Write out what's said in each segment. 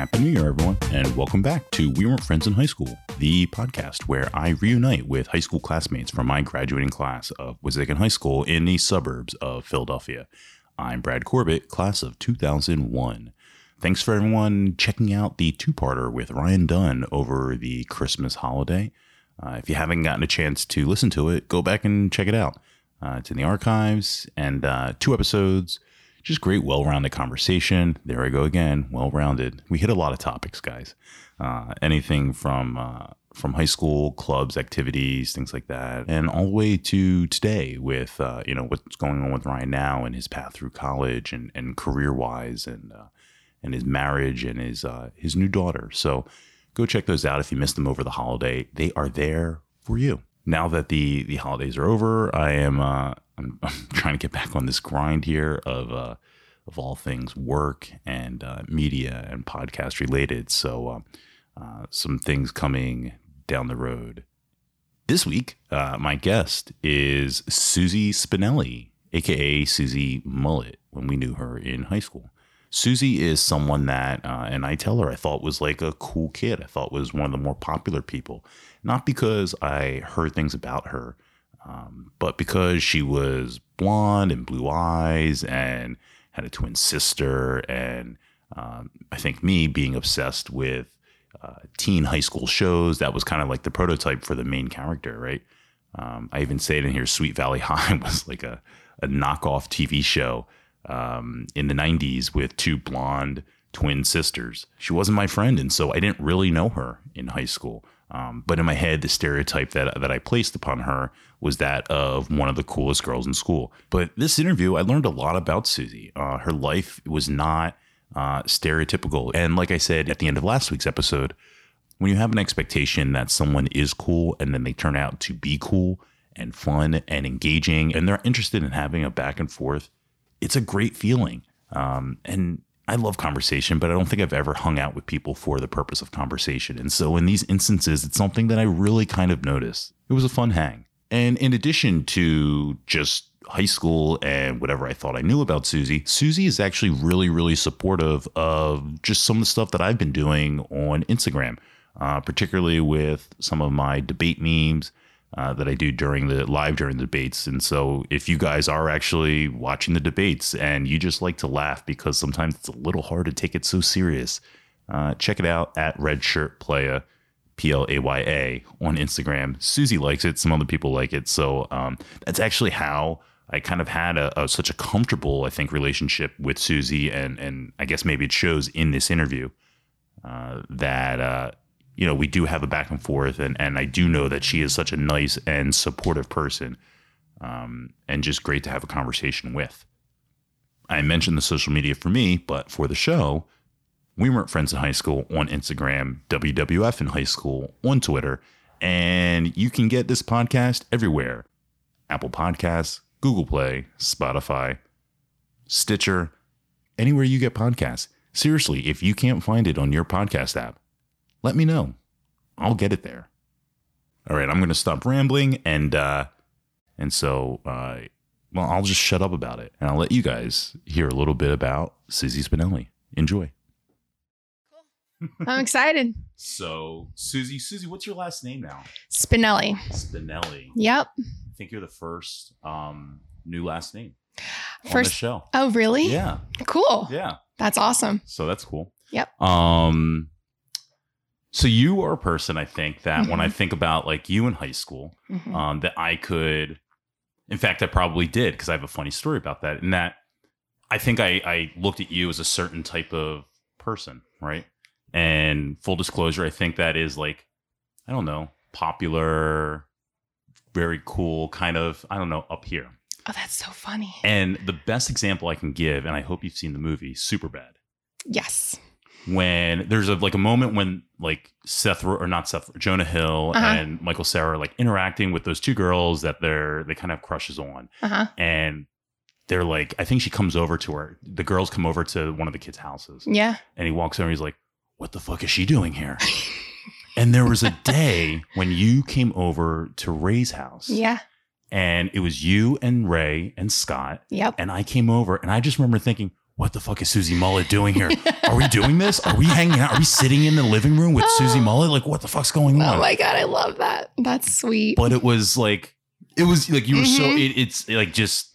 Happy New Year, everyone, and welcome back to We Weren't Friends in High School, the podcast where I reunite with high school classmates from my graduating class of Wissahickon High School in the suburbs of Philadelphia. I'm Brad Corbett, class of 2001. Thanks for everyone checking out the two parter with Ryan Dunn over the Christmas holiday. Uh, if you haven't gotten a chance to listen to it, go back and check it out. Uh, it's in the archives and uh, two episodes. Just great, well rounded conversation. There I go again, well rounded. We hit a lot of topics, guys. Uh, anything from uh, from high school clubs, activities, things like that, and all the way to today with uh, you know what's going on with Ryan now and his path through college and and career wise and and his marriage and his his new daughter. So go check those out if you missed them over the holiday. They are there for you now that the the holidays are over, I am uh, I'm, I'm trying to get back on this grind here of uh, of all things work and uh, media and podcast related. So uh, uh, some things coming down the road. This week, uh, my guest is Susie Spinelli, aka Susie Mullet, when we knew her in high school. Susie is someone that, uh, and I tell her, I thought was like a cool kid. I thought was one of the more popular people, not because I heard things about her, um, but because she was blonde and blue eyes and had a twin sister. And um, I think me being obsessed with uh, teen high school shows, that was kind of like the prototype for the main character, right? Um, I even say it in here Sweet Valley High was like a, a knockoff TV show um, in the 90s with two blonde twin sisters. She wasn't my friend, and so I didn't really know her in high school. Um, but in my head, the stereotype that that I placed upon her was that of one of the coolest girls in school. But this interview, I learned a lot about Susie. Uh, her life was not uh, stereotypical, and like I said at the end of last week's episode, when you have an expectation that someone is cool and then they turn out to be cool and fun and engaging, and they're interested in having a back and forth it's a great feeling. Um, and I love conversation, but I don't think I've ever hung out with people for the purpose of conversation. And so in these instances, it's something that I really kind of noticed. It was a fun hang. And in addition to just high school and whatever I thought I knew about Susie, Susie is actually really, really supportive of just some of the stuff that I've been doing on Instagram, uh, particularly with some of my debate memes uh, that I do during the live during the debates. And so, if you guys are actually watching the debates and you just like to laugh because sometimes it's a little hard to take it so serious, uh, check it out at Red Shirt Playa, P L A Y A, on Instagram. Susie likes it. Some other people like it. So um, that's actually how. I kind of had a, a, such a comfortable, I think, relationship with Susie, and and I guess maybe it shows in this interview uh, that uh, you know, we do have a back and forth, and and I do know that she is such a nice and supportive person, um, and just great to have a conversation with. I mentioned the social media for me, but for the show, we weren't friends in high school on Instagram, WWF in high school on Twitter, and you can get this podcast everywhere Apple Podcasts, Google Play, Spotify, Stitcher, anywhere you get podcasts. Seriously, if you can't find it on your podcast app, let me know. I'll get it there. All right, I'm going to stop rambling and uh and so uh well, I'll just shut up about it and I'll let you guys hear a little bit about Susie Spinelli. Enjoy. I'm excited. So, Susie, Susie, what's your last name now? Spinelli. Spinelli. Yep. I think you're the first um new last name first on the show. Oh, really? Yeah. Cool. Yeah. That's awesome. So that's cool. Yep. Um so you are a person I think that mm-hmm. when I Mm-hmm. think about like you in high school, Mhm. um, that I could, in fact, I probably did because I have a funny story about that. And that I think I, I looked at you as a certain type of person, right? And full disclosure, I think that is like, I don't know, popular, very cool, kind of, I don't know, up here. oh, that's so funny. And the best example I can give, and I hope you've seen the movie Superbad yes. When there's a like a moment when like Seth or not Seth Jonah Hill Uh-huh. and Michael Cera are like interacting with those two girls that they're they kind of crushes on Uh huh. and they're like I think she comes over to her the girls come over to one of the kids' houses Yeah. and he walks over and he's like what the fuck is she doing here and there was a day when you came over to Ray's house Yeah. and it was you and Ray and Scott Yep. and I came over and I just remember thinking what the fuck is Susie Mullet doing here? Are we doing this? Are we hanging out? Are we sitting in the living room with Susie Mullet? Like, what the fuck's going on? Oh my god, I love that. That's sweet. but it was like it was like you were so Mhm. it, it's like just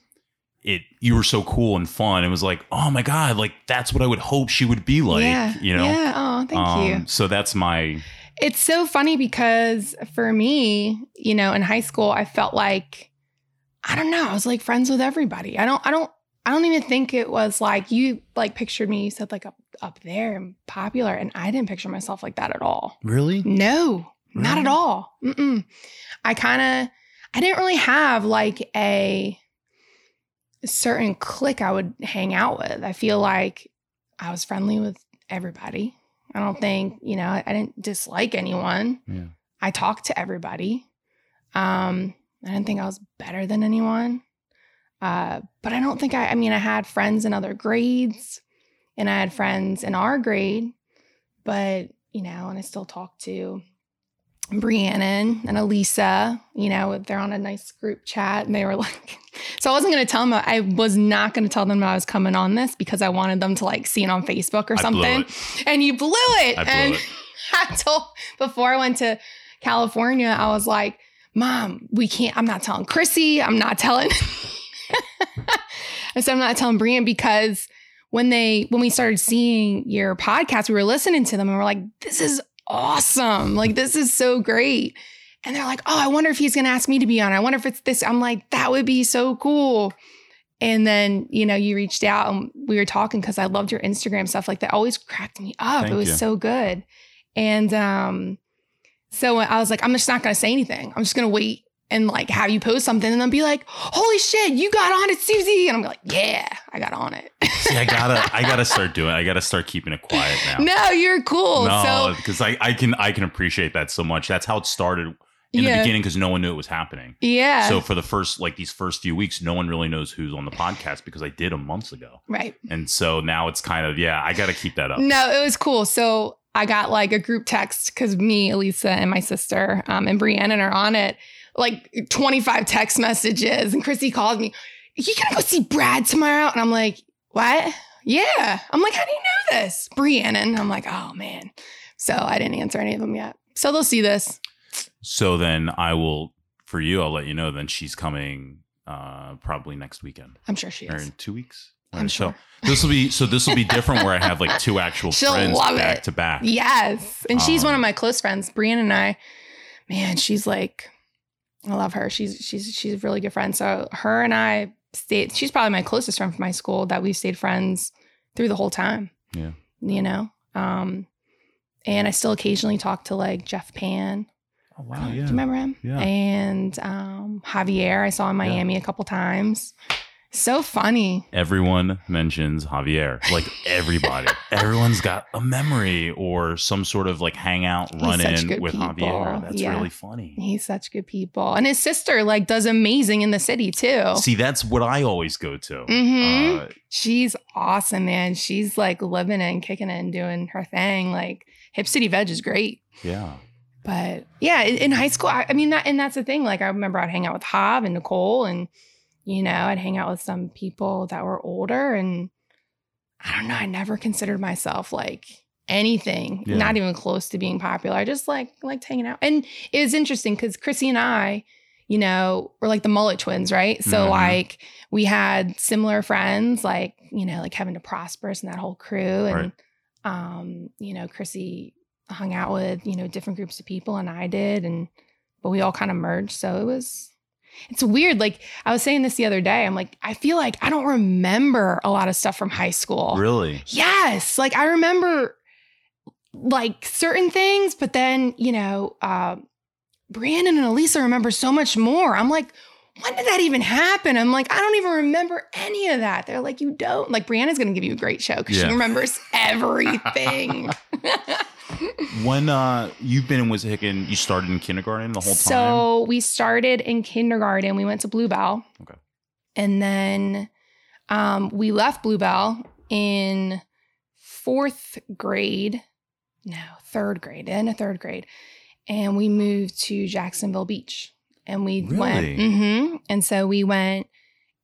it you were so cool and fun it was like oh my god like that's what i would hope she would be like yeah. you know Yeah. Oh, thank you. Um, so that's my It's so funny because for me, you know, in high school, I felt like I don't know, I was like friends with everybody. I don't I don't I don't even think it was like you like pictured me, you said like up up there and popular, and I didn't picture myself like that at all. really No, not at all. Mm-mm. I kind of I didn't really have like a certain clique I would hang out with. I feel like I was friendly with everybody. I don't think, you know, I, I didn't dislike anyone. yeah I talked to everybody. Um, I didn't think I was better than anyone. Uh, but I don't think I, I mean, I had friends in other grades and I had friends in our grade, but, you know, and I still talk to Brianna and Elisa, you know, they're on a nice group chat and they were like, so I wasn't going to tell them, I was not going to tell them I was coming on this because I wanted them to like see it on Facebook or I something. And you blew it. I blew and it. I told before I went to California, I was like, Mom, we can't, I'm not telling Chrissy, I'm not telling. I said, I'm not telling Brian because when they, when we started seeing your podcast, we were listening to them and we're like, this is awesome. Like, this is so great. And they're like, oh, I wonder if he's going to ask me to be on. I wonder if it's this. I'm like, that would be so cool. And then, you know, you reached out and we were talking because I loved your Instagram stuff. Like that always cracked me up. Thank it was you. so good. And um, so I was like, I'm just not gonna say anything. I'm just gonna wait and like have you post something and then be like, holy shit, you got on it, Susie. And I'm like, yeah, I got on it. See, I gotta, I gotta start doing. I gotta start keeping it quiet now. no, you're cool. No, so because I, I can, I can appreciate that so much. That's how it started in the beginning because no one knew it was happening. yeah, So for the first, like these first few weeks, no one really knows who's on the podcast because I did them months ago, right. and so now it's kind of, yeah, I gotta keep that up. No, it was cool. So I got like a group text because me, Elisa, and my sister um, and Brianna are on it. Like 25 text messages, and Chrissy called me. You gonna go see Brad tomorrow? And I'm like, what? Yeah. I'm like, how do you know this? Brianna. And I'm like, oh man. So I didn't answer any of them yet. So they'll see this. So then I will, for you, I'll let you know. Then she's coming uh probably next weekend I'm sure she or is. in two weeks. I'm sure. So this will be so this will be different where I have like two actual She'll friends love back it. to back. Yes. And she's one of Um, my close friends. Brianna and I, man, she's like, I love her. She's she's she's a really good friend. So her and I stayed, she's probably my closest friend from my school that we've stayed friends through the whole time. Yeah. You know? Um, and I still occasionally talk to like Jeff Pan. Oh Uh, wow, Do you remember him? Yeah. And um, Javier, I saw in Miami a couple times. So funny. Everyone mentions Javier. Like everybody. Everyone's got a memory or some sort of like hangout He's run in with people. Javier. That's Yeah. really funny. He's such good people. And his sister like does amazing in the city too. See, that's what I always go to. Mhm. Uh, She's awesome, man. She's like living it and kicking it and doing her thing. Like HipCityVeg is great. yeah. But yeah, in, high school, I, I mean, that, and that's the thing. Like I remember I'd hang out with Hob and Nicole, and you know, I'd hang out with some people that were older, and I don't know. I never considered myself like anything, Yeah. not even close to being popular. I just like liked hanging out, and it was interesting because Chrissy and I, you know, were like the mullet twins, right? So Mhm. like we had similar friends, like you know, like Kevin to Prosperous and that whole crew, and um, you know, Chrissy hung out with you know different groups of people, and I did, and but we all kind of merged. So it was. It's weird. Like I was saying this the other day. I'm like, I feel like I don't remember a lot of stuff from high school. Really? Yes. Like I remember like certain things, but then, you know, uh, Brandon and Elisa remember so much more. I'm like, when did that even happen? I'm like, I don't even remember any of that. They're like, you don't. Like, Brianna's going to give you a great show because Yeah. she remembers everything. When uh you've been in Wissahickon, you started in kindergarten the whole time? So we started in kindergarten. We went to Blue Bell. Okay. And then um, we left Blue Bell in fourth grade. No, third grade, in a third grade. And we moved to Jacksonville Beach. And we went. Really? hmm And so we went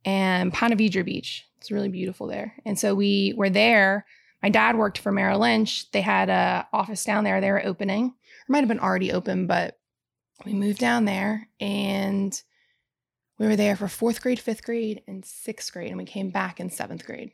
and Ponte Vedra Beach. It's really beautiful there. And so we were there. My dad worked for Merrill Lynch. They had a office down there. They were opening. It might have been already open, but we moved down there and we were there for fourth grade, fifth grade, and sixth grade. And we came back in seventh grade.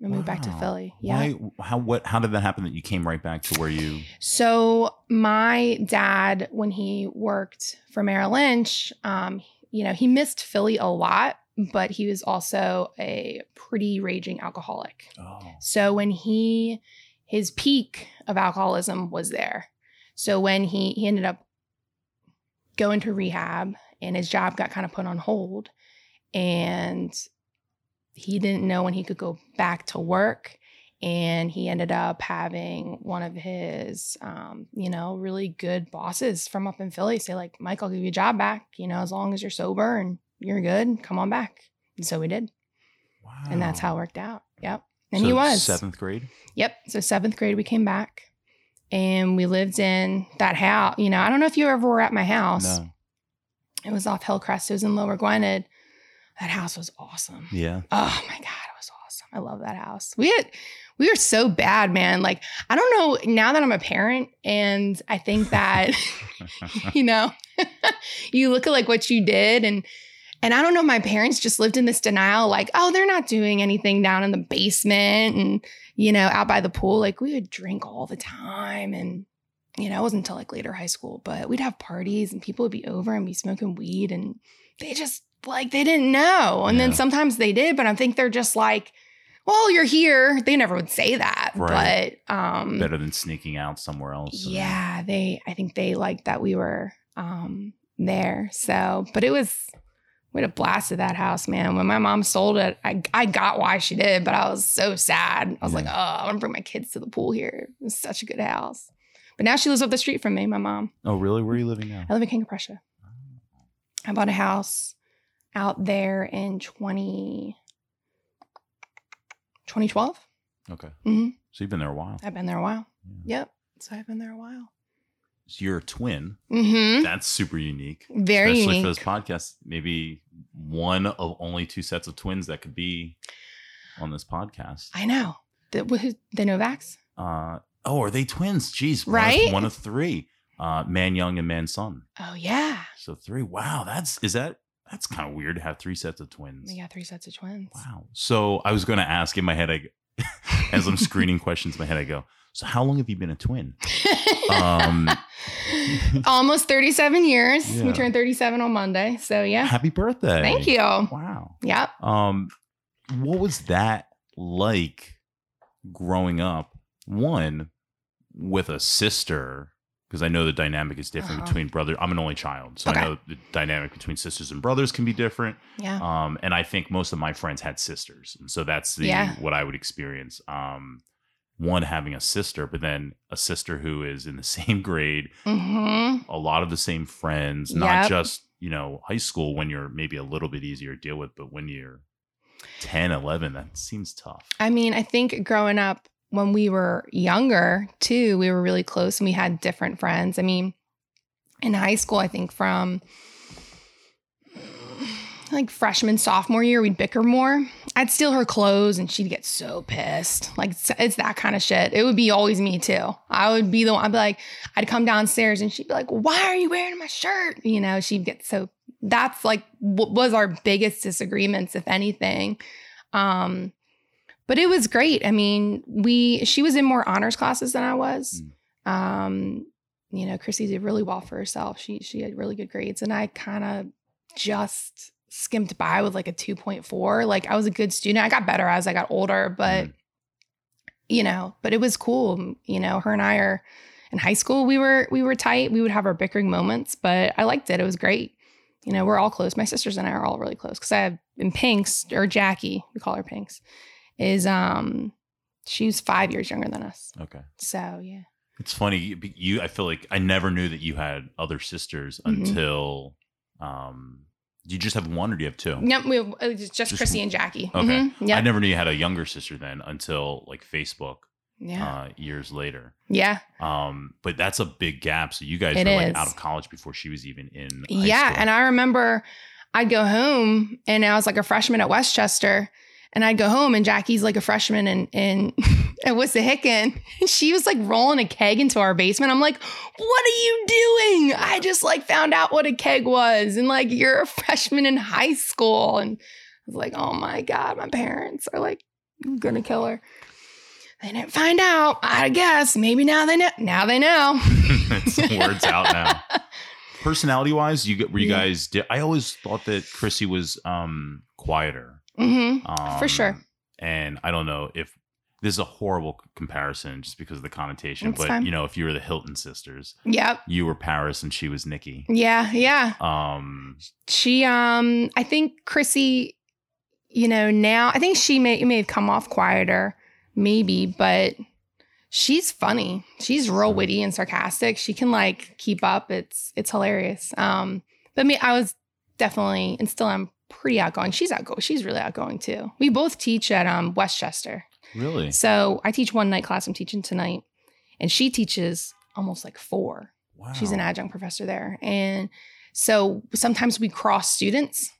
We moved back to Philly. Yeah. Why? How? What? How did that happen? That you came right back to where you? So my dad, when he worked for Merrill Lynch, um, you know, he missed Philly a lot, but he was also a pretty raging alcoholic. Oh. So when he his peak of alcoholism was there. So when he he ended up going to rehab and his job got kind of put on hold and he didn't know when he could go back to work and he ended up having one of his um, you know really good bosses from up in philly say like mike i'll give you a job back you know as long as you're sober and you're good come on back and so we did Wow. and that's how it worked out yep and So he was seventh grade. Yep. So seventh grade, we came back and we lived in that house. You know, I don't know if you ever were at my house. No. It was off Hillcrest. It was in Lower Gwynedd. That house was awesome. Yeah. Oh my God, it was awesome. I love that house. We had, we were so bad, man. Like, I don't know now that I'm a parent and I think that, you know, you look at like what you did and, and I don't know, my parents just lived in this denial, like, oh, they're not doing anything down in the basement and, you know, out by the pool. Like, we would drink all the time. And, you know, it wasn't until like later high school, but we'd have parties and people would be over and be smoking weed. And they just, like, they didn't know. And then sometimes they did, but I think they're just like, well, you're here. They never would say that. Right. But, um, Better than sneaking out somewhere else. yeah, they I think they liked that we were um there. So, but it was we had a blast at that house, man. When my mom sold it, I I got why she did, but I was so sad. I was like, oh, I want to bring my kids to the pool here. It was such a good house. But now she lives up the street from me, my mom. Oh, really? Where are you living now? I live in King of Prussia. I bought a house out there in 20, 2012. Okay. Mhm. So you've been there a while. I've been there a while. Yeah. Yep. So I've been there a while. A twin. Mm-hmm. That's super unique. Very Especially unique. for this podcast. Maybe one of only two sets of twins that could be on this podcast. I know. The, who, the Novaks? Uh, oh, are they twins? Jeez. one of- Right? One of, three. Uh, man young and man son. Oh, yeah. So three. Wow. That's, is that, that's kind of weird to have three sets of twins. We got three sets of twins. Wow. So I was going to ask in my head, I, as I'm screening questions in my head, I go, so how long have you been a twin? Um, Almost 37 years. Yeah. We turned 37 on Monday. So, yeah. Happy birthday. Thank you. Wow. Yep. Um, what was that like growing up? One with a sister, because I know the dynamic is different Uh-huh. between brother. I'm an only child, so Okay. I know the dynamic between sisters and brothers can be different. Yeah. Um, and I think most of my friends had sisters, and so that's the Yeah. what I would experience. Um, one having a sister, but then a sister who is in the same grade, Mm-hmm. a lot of the same friends, not just, you know, high school when you're maybe a little bit easier to deal with, but when you're 10, 11, that seems tough. I mean, I think growing up when we were younger, too, we were really close and we had different friends. I mean, in high school, I think from like freshman, sophomore year, we'd bicker more. I'd steal her clothes and she'd get so pissed. Like, it's, it's that kind of shit. It would be always me, too. I would be the one, I'd be like, I'd come downstairs and she'd be like, Why are you wearing my shirt? You know, she'd get so, that's like what was our biggest disagreements, if anything. Um, but it was great. I mean, we she was in more honors classes than I was. Um, you know, Chrissy did really well for herself. She she had really good grades, and I kind of just skimmed by with like a two point four. Like I was a good student. I got better as I got older, but Mhm. you know, but it was cool. You know, her and I are in high school. We were we were tight. We would have our bickering moments, but I liked it. It was great. You know, we're all close. My sisters and I are all really close because I have in Pinks or Jackie, we call her Pinks, is um she's five years younger than us. Okay. So yeah. It's funny. You, I feel like I never knew that you had other sisters Mhm. until, um, do you just have one or do you have two? Yep, we, it was just, Just- Chrissy and Jackie. Okay. Mhm, I never knew you had a younger sister then until like Facebook, yeah. uh, years later. yeah. Um, but that's a big gap. So you guys It were like is. out of college before she was even in. Yeah. school. And I remember I'd go home and I was like a freshman at West Chester And I'd go home and Jackie's like a freshman in in at Wissahickon. And she was like rolling a keg into our basement. I'm like, what are you doing? I just like found out what a keg was. And like you're a freshman in high school. And I was like, oh my God, my parents are like gonna kill her. They didn't find out. I guess maybe now they know. Now they know. Words out now. Personality wise, you get were you Yeah. guys? I always thought that Chrissy was um quieter. Hmm Um, For sure. And I don't know if this is a horrible comparison just because of the connotation, It's but fine. you know, if you were the Hilton sisters, Yep. you were Paris and she was Nicky. Yeah. Yeah. Um, She um I think Chrissy, you know, now I think she may may have come off quieter, maybe, but she's funny. She's real witty and sarcastic. She can like keep up. It's it's hilarious. Um, but me, I was definitely and still am pretty outgoing. She's outgoing. She's really outgoing too. We both teach at um West Chester. really? So I teach one night class. I'm teaching tonight, and she teaches almost like four. Wow. She's an adjunct professor there. And so sometimes we cross students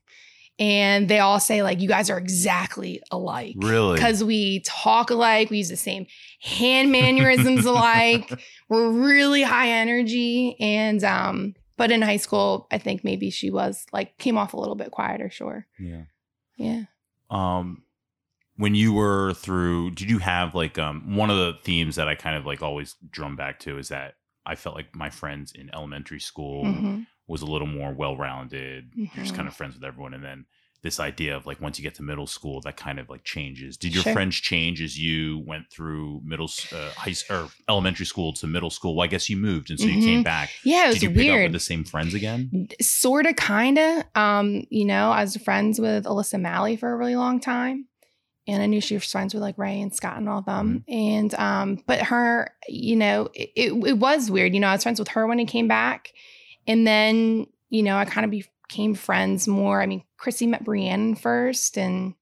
and they all say, like, you guys are exactly alike. Really? Because we talk alike, we use the same hand mannerisms alike. We're really high energy. And um, but in high school, I think maybe she was like came off a little bit quieter, sure. Yeah. Yeah. um when you were through did you have like um one of the themes that i kind of like always drum back to is that i felt like my friends in elementary school Mhm. was a little more well-rounded you're just Mhm. kind of friends with everyone and then this idea of like once you get to middle school that kind of like changes. Did your Sure. friends change as you went through middle uh, high or elementary school to middle school? Well i guess you moved and so you came back. Yeah, it was did you pick up weird. with the same friends again? Sort of kind of um you know i was friends with alyssa malley for a really long time and i knew she was friends with like ray and scott and all of them and um but her you know it, it, it was weird. You know i was friends with her when he came back and then you know i kind of became friends more. I mean chrissy met brianne first and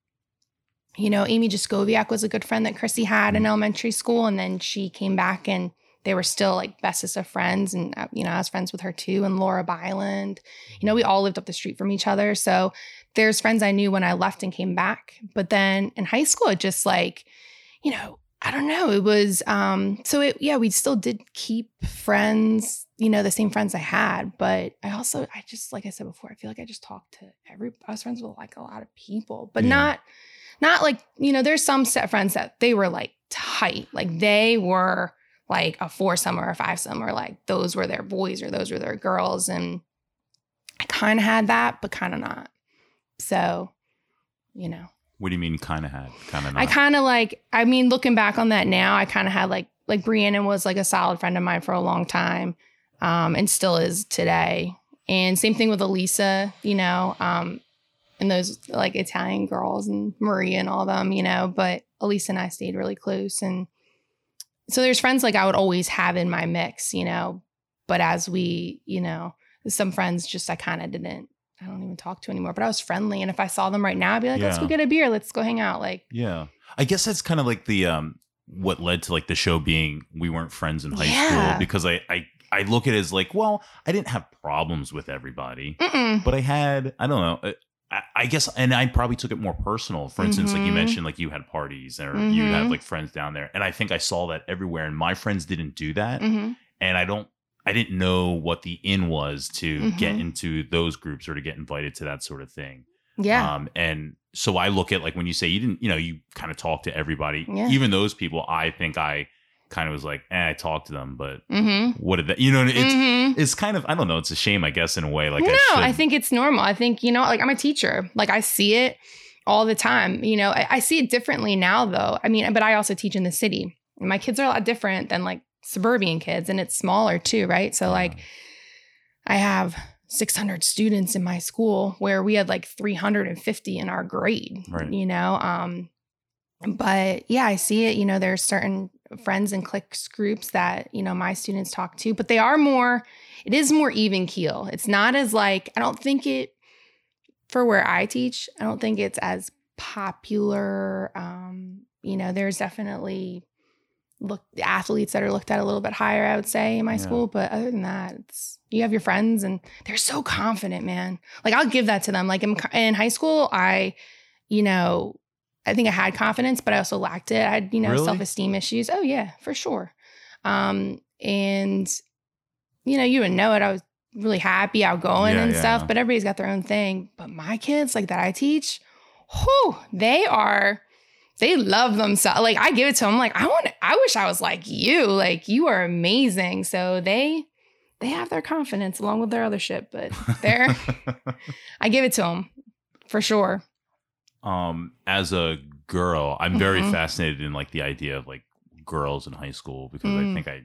you know amy jaskoviak was a good friend that chrissy had in Mhm. elementary school and then she came back and they were still like bestest of friends and uh, you know i was friends with her too and laura byland. You know we all lived up the street from each other so there's friends i knew when i left and came back. But then in high school it just like you know i don't know it was um so it yeah we still did keep friends you know the same friends i had but i also i just like i said before i feel like i just talked to every i was friends with like a lot of people but Yeah. not not like you know there's some set friends that they were like tight like they were like a foursome or a fivesome or like those were their boys or those were their girls and i kind of had that but kind of not so you know what do you mean kind of had kind of not I kind of like, I mean, looking back on that now, I kind of had like, like Brianna was like a solid friend of mine for a long time um, and still is today. And same thing with Elisa, you know, um, and those like Italian girls and Maria and all them, you know, but Elisa and I stayed really close. And so there's friends like I would always have in my mix, you know, but as we, you know, some friends just I kind of didn't, I don't even talk to anymore, but I was friendly. And if I saw them right now, I'd be like, let's go get a beer. Let's go hang out. Like, Yeah. I guess that's kind of like the um what led to like the show being we weren't friends in high Yeah. school because I I I look at it as like, well, I didn't have problems with everybody, Mm-mm. but I had I don't know. uh, I, I guess, and I probably took it more personal. For instance, like you Mhm. mentioned, like you had parties or you had like friends down there, and I think I saw that everywhere. And my friends didn't do that, hmm and I don't. I didn't know what the in was to get Mhm. into those groups or to get invited to that sort of thing. Yeah. Um, and so I look at like when you say you didn't, you know, you kind of talk to everybody, Yeah. even those people. I think I kind of was like, eh, I talked to them, but hmm what did that? You know, it's hmm it's kind of I don't know. It's a shame, I guess, in a way. Like no, I. I think it's normal. I think, you know, like I'm a teacher. Like I see it all the time. You know, I, I see it differently now though. I mean, but I also teach in the city. And my kids are a lot different than like suburban kids and it's smaller too, right? So like I have 600 students in my school where we had like 350 in our grade, Right. you know? Um, but yeah, I see it. You know, there's certain friends and cliques groups that, you know, my students talk to, but they are more, it is more even keel. It's not as like, I don't think it, for where I teach, I don't think it's as popular. Um, you know, there's definitely look athletes that are looked at a little bit higher, I would say, in my Yeah. school. But other than that, it's you have your friends and they're so confident, man. Like I'll give that to them. Like in, in high school, I, you know, I think I had confidence, but I also lacked it. I had, you know, Really? self esteem issues. Oh, yeah, for sure. Um, and, you know, you would know it. I was really happy, outgoing Yeah, and yeah, stuff, yeah. but everybody's got their own thing. But my kids, like that I teach, whew, they are, they love themselves. Like I give it to them, like, I want, I wish I was like you. Like you are amazing. So they, they have their confidence along with their other shit, but they're, I give it to them for sure. Um, as a girl, I'm very Mhm. fascinated in like the idea of like girls in high school because I Mm. think I,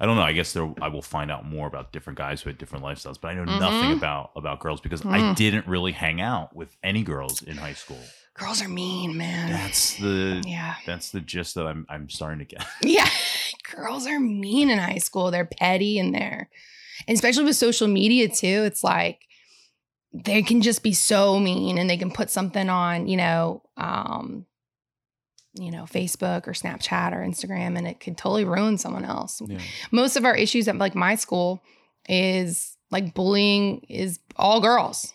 I don't know. I guess there I will find out more about different guys who had different lifestyles, but I know nothing Mhm. about about girls because I Mm. didn't really hang out with any girls in high school. Girls are mean, man. That's the yeah. that's the gist that I'm I'm starting to get. Yeah. Girls are mean in high school. They're petty and they're, and especially with social media too. It's like they can just be so mean and they can put something on, you know, um, you know, Facebook or Snapchat or Instagram and it could totally ruin someone else. Yeah. Most of our issues at like my school is like bullying is all girls.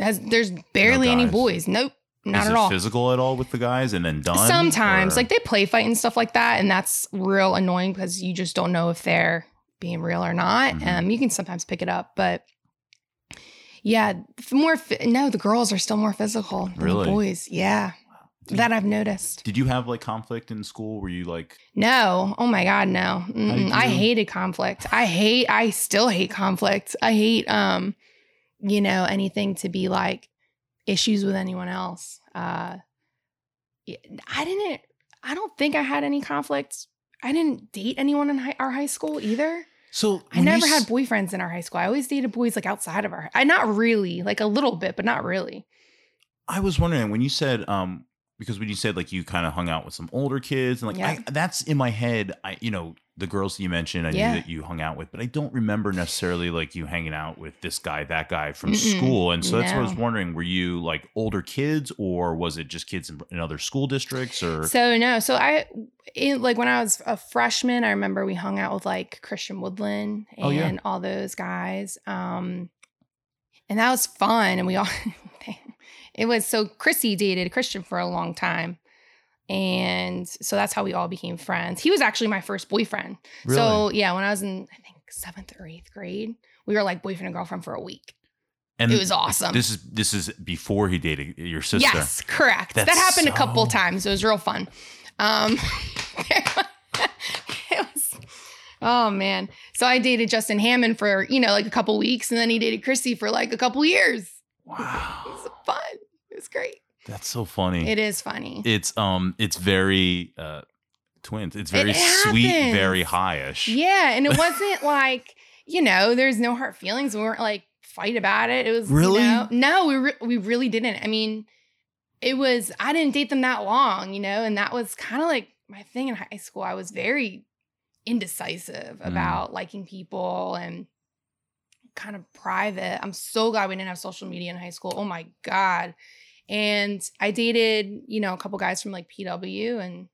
Has there's barely any boys. Nope. Not Is at it all. physical at all with the guys and then done? Sometimes, or- like they play fight and stuff like that, and that's real annoying because you just don't know if they're being real or not. Mhm. Um, you can sometimes pick it up, but yeah, more. No, the girls are still more physical than Really? the boys. Yeah, Did- that I've noticed. Did you have like conflict in school? Were you like No, oh my god, no. I hated conflict. I hate. I still hate conflict. I hate, um, you know, anything to be like issues with anyone else. Uh, I didn't. I don't think I had any conflicts. I didn't date anyone in hi- our high school either. So? I never had s- boyfriends in our high school. I always dated boys like outside of our. I not really, like a little bit, but not really. I was wondering when you said um because when you said like you kind of hung out with some older kids and like Yeah. I, that's in my head. I you know the girls that you mentioned I Yeah. knew that you hung out with, but I don't remember necessarily like you hanging out with this guy, that guy from Mm-mm. school. And so that's what I was wondering. Were you like older kids or was it just kids in, in other school districts or? So no, so I in, like when I was a freshman, I remember we hung out with like Christian Woodland and Oh, yeah. all those guys. Um and that was fun and we all it was so Chrissy dated Christian for a long time. And so that's how we all became friends. He was actually my first boyfriend. So yeah, when I was in I think seventh or eighth grade, we were like boyfriend and girlfriend for a week. and It was awesome. This is this is before he dated your sister. Yes, correct. that That's happened a couple times. It was real fun. Um, it was, oh man. So I dated Justin Hammond for you know like a couple weeks, and then he dated Chrissy for like a couple years. Wow. It was fun. Was great. that's so funny. It is funny. it's um it's very uh twins. It's very It sweet, very highish. yeah, and it wasn't like you know, there's no hard feelings. We weren't like fight about it. It was you Really? know- no, we re- we really didn't. I mean, it was I didn't date them that long, you know, and that was kind of like my thing in high school. I was very indecisive Mm. about liking people and kind of private. I'm so glad we didn't have social media in high school. Oh my god. And I dated, you know, a couple guys from like PW and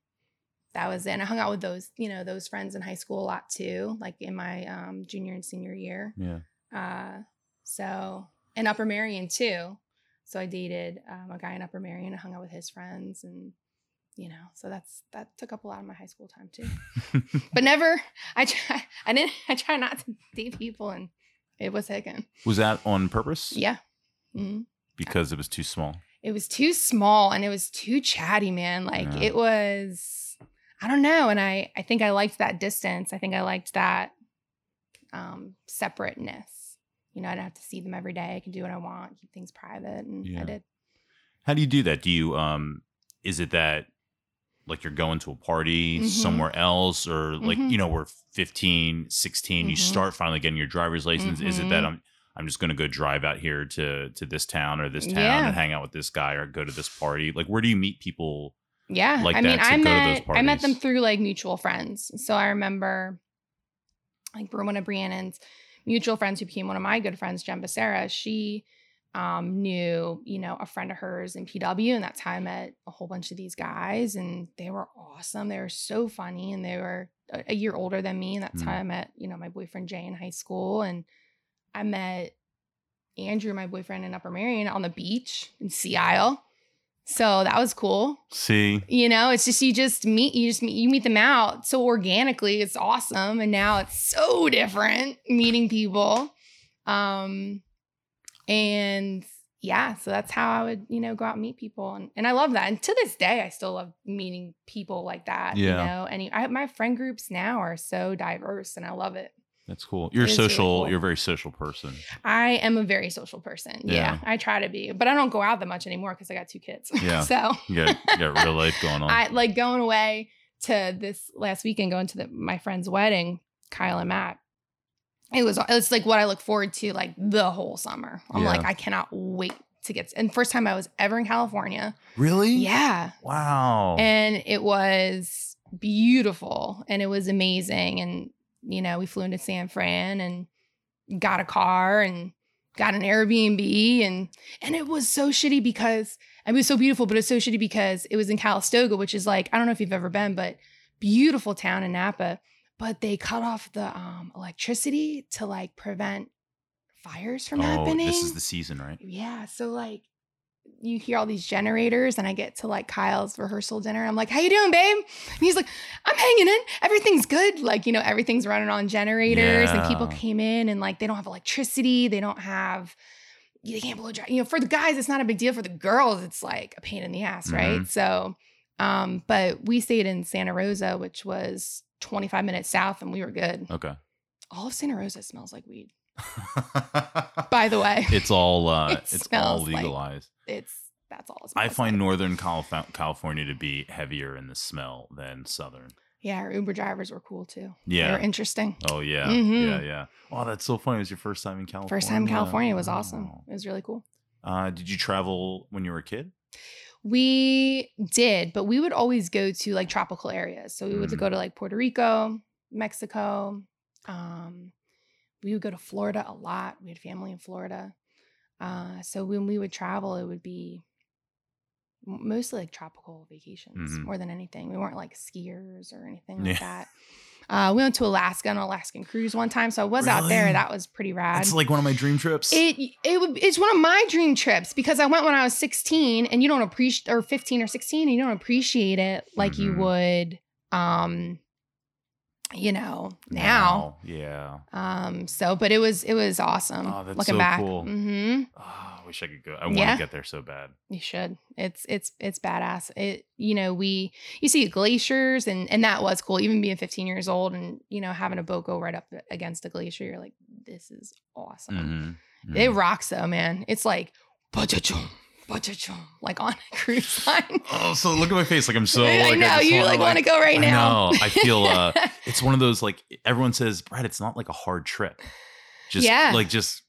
that was it. And I hung out with those, you know, those friends in high school a lot too, like in my um, junior and senior year. Yeah. Uh, so, and Upper Merion too. So I dated um, a guy in Upper Merion. I hung out with his friends, and you know, so that's that took up a lot of my high school time too. but never, I try, I didn't, I try not to date people, and it was taken. Was that on purpose? Yeah. Mhm. Because it was too small. It was too small and it was too chatty, man. Like Yeah. it was, I don't know. And I, I think I liked that distance. I think I liked that um, separateness. You know, I don't have to see them every day. I can do what I want, keep things private, and Yeah. I did. How do you do that? Do you um is it that like you're going to a party Mhm. somewhere else or like Mhm. you know we're 15, 16, you Mhm. start finally getting your driver's license. Is it that. I'm I'm just going to go drive out here to to this town or this town Yeah. and hang out with this guy or go to this party? Like where do you meet people? Yeah. like I mean, to I met I met them through like mutual friends. So I remember like one of Briannon's mutual friends who became one of my good friends, Jen Becerra, she um, knew, you know, a friend of hers in PW. And that's how I met a whole bunch of these guys. And they were awesome. They were so funny. And they were a, a year older than me. And that's how Mm. I met, you know, my boyfriend Jay in high school. And I met Andrew, my boyfriend in Upper Merion, on the beach in Sea Isle. So that was cool. See, You know, it's just you just meet you just meet you meet them out so organically. It's awesome, and now it's so different meeting people. Um, and yeah, so that's how I would you know go out and meet people, and and I love that. And to this day, I still love meeting people like that. You Yeah. know, and I, my friend groups now are so diverse, and I love it. That's cool. You're is really social. cool. You're a very social person. I am a very social person. Yeah, Yeah. I try to be, but I don't go out that much anymore because I got two kids. Yeah. so got, got real life going on. I like going away to this last weekend, going to the, my friend's wedding, Kyle and Matt. It was it's like what I look forward to like the whole summer. I'm Yeah. like I cannot wait to get and first time I was ever in California. really? Yeah, Wow. and it was beautiful and it was amazing and you know we flew into San Fran and got a car and got an Airbnb and and it was so shitty because I mean, it was so beautiful but it was so shitty because it was in Calistoga which is like I don't know if you've ever been but beautiful town in Napa but they cut off the um electricity to like prevent fires from oh, happening this is the season, right? yeah. So like you hear all these generators and I get to like Kyle's rehearsal dinner. I'm like, how you doing, babe? And he's like, I'm hanging in. Everything's good. Like, you know, everything's running on generators and people came in and like they don't have electricity. They don't have they can't blow dry. You know, for the guys, it's not a big deal. For the girls, it's like a pain in the ass, right? So um, but we stayed in Santa Rosa, which was 25 minutes south, and we were good. Okay. All of Santa Rosa smells like weed. By the way, it's all uh, It it's all smells like- legalized. it's that's all. I find like. Northern California to be heavier in the smell than Southern. Yeah, our Uber drivers were cool too. Yeah, they were interesting. Oh yeah, Mhm. yeah, yeah. Oh, that's so funny. It was your first time in California. First time in California was awesome. It was really cool. Uh, did you travel when you were a kid? We did, but we would always go to like tropical areas. So we would Mm. go to like Puerto Rico, Mexico. Um, we would go to Florida a lot. We had family in Florida. Uh, so when we would travel, it would be mostly like tropical vacations Mhm. more than anything. We weren't like skiers or anything like Yeah. that. Uh, we went to Alaska on an Alaskan cruise one time, so I was out there. That was pretty rad. It's like one of my dream trips. It it would it's one of my dream trips because I went when I was 16 and you don't appreciate or 15 or 16 and you don't appreciate it like you Mhm. would um you know now. yeah. Um so but it was it was awesome Oh, that's looking so back. cool. Mhm. Oh, I wish I could go. I want to Yeah. get there so bad. You should. It's it's it's badass. It you know, we you see glaciers and and that was cool even being 15 years old and you know having a boat go right up against a glacier you're like this is awesome. Mhm. It Mhm. rocks though, man. It's like like on a cruise line. Oh, so look at my face. Like I'm so. I like, know just you like want to go right I now. know. I feel uh it's one of those like everyone says, Brad, it's not like a hard trip. Just Yeah. like just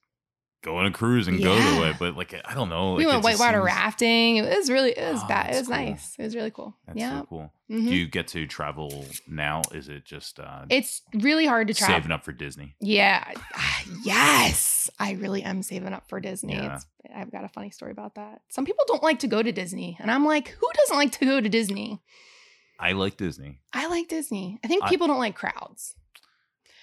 go on a cruise and go to it. But like I don't know. we like, went whitewater rafting. It was really, it was Oh, bad. It was cool. nice. It was really cool. That's yeah. so cool. Mhm. Do you get to travel now? Is it just uh It's really hard to travel. saving up for Disney? Yeah. Ah, Yes. I really am saving up for Disney. Yeah. It's, I've got a funny story about that. Some people don't like to go to Disney. And I'm like, who doesn't like to go to Disney? I like Disney. I like Disney. I think I- people don't like crowds.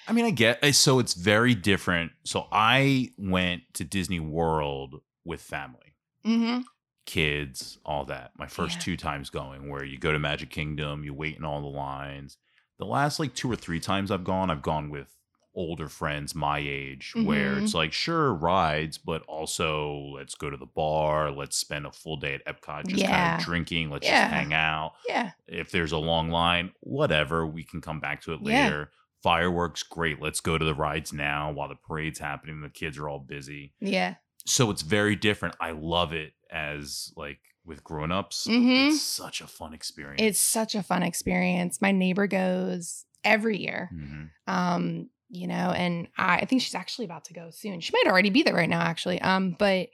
I mean, I get eh, so it's very different. So I went to Disney World with family, Mm-hmm. kids, all that. My first Yeah. two times going, where you go to Magic Kingdom, you wait in all the lines. The last like two or three times I've gone, I've gone with older friends my age, where Mhm. it's like sure rides, but also let's go to the bar, let's spend a full day at Epcot just kind of drinking, let's Yeah. just hang out. Yeah. if there's a long line, whatever, we can come back to it Yeah. later. Fireworks, great. Let's go to the rides now while the parade's happening. The kids are all busy. Yeah. So it's very different. I love it as like with grown-ups. Mhm. It's such a fun experience. It's such a fun experience. My neighbor goes every year. Mhm. Um, you know, and I, I think she's actually about to go soon. She might already be there right now, actually. Um, but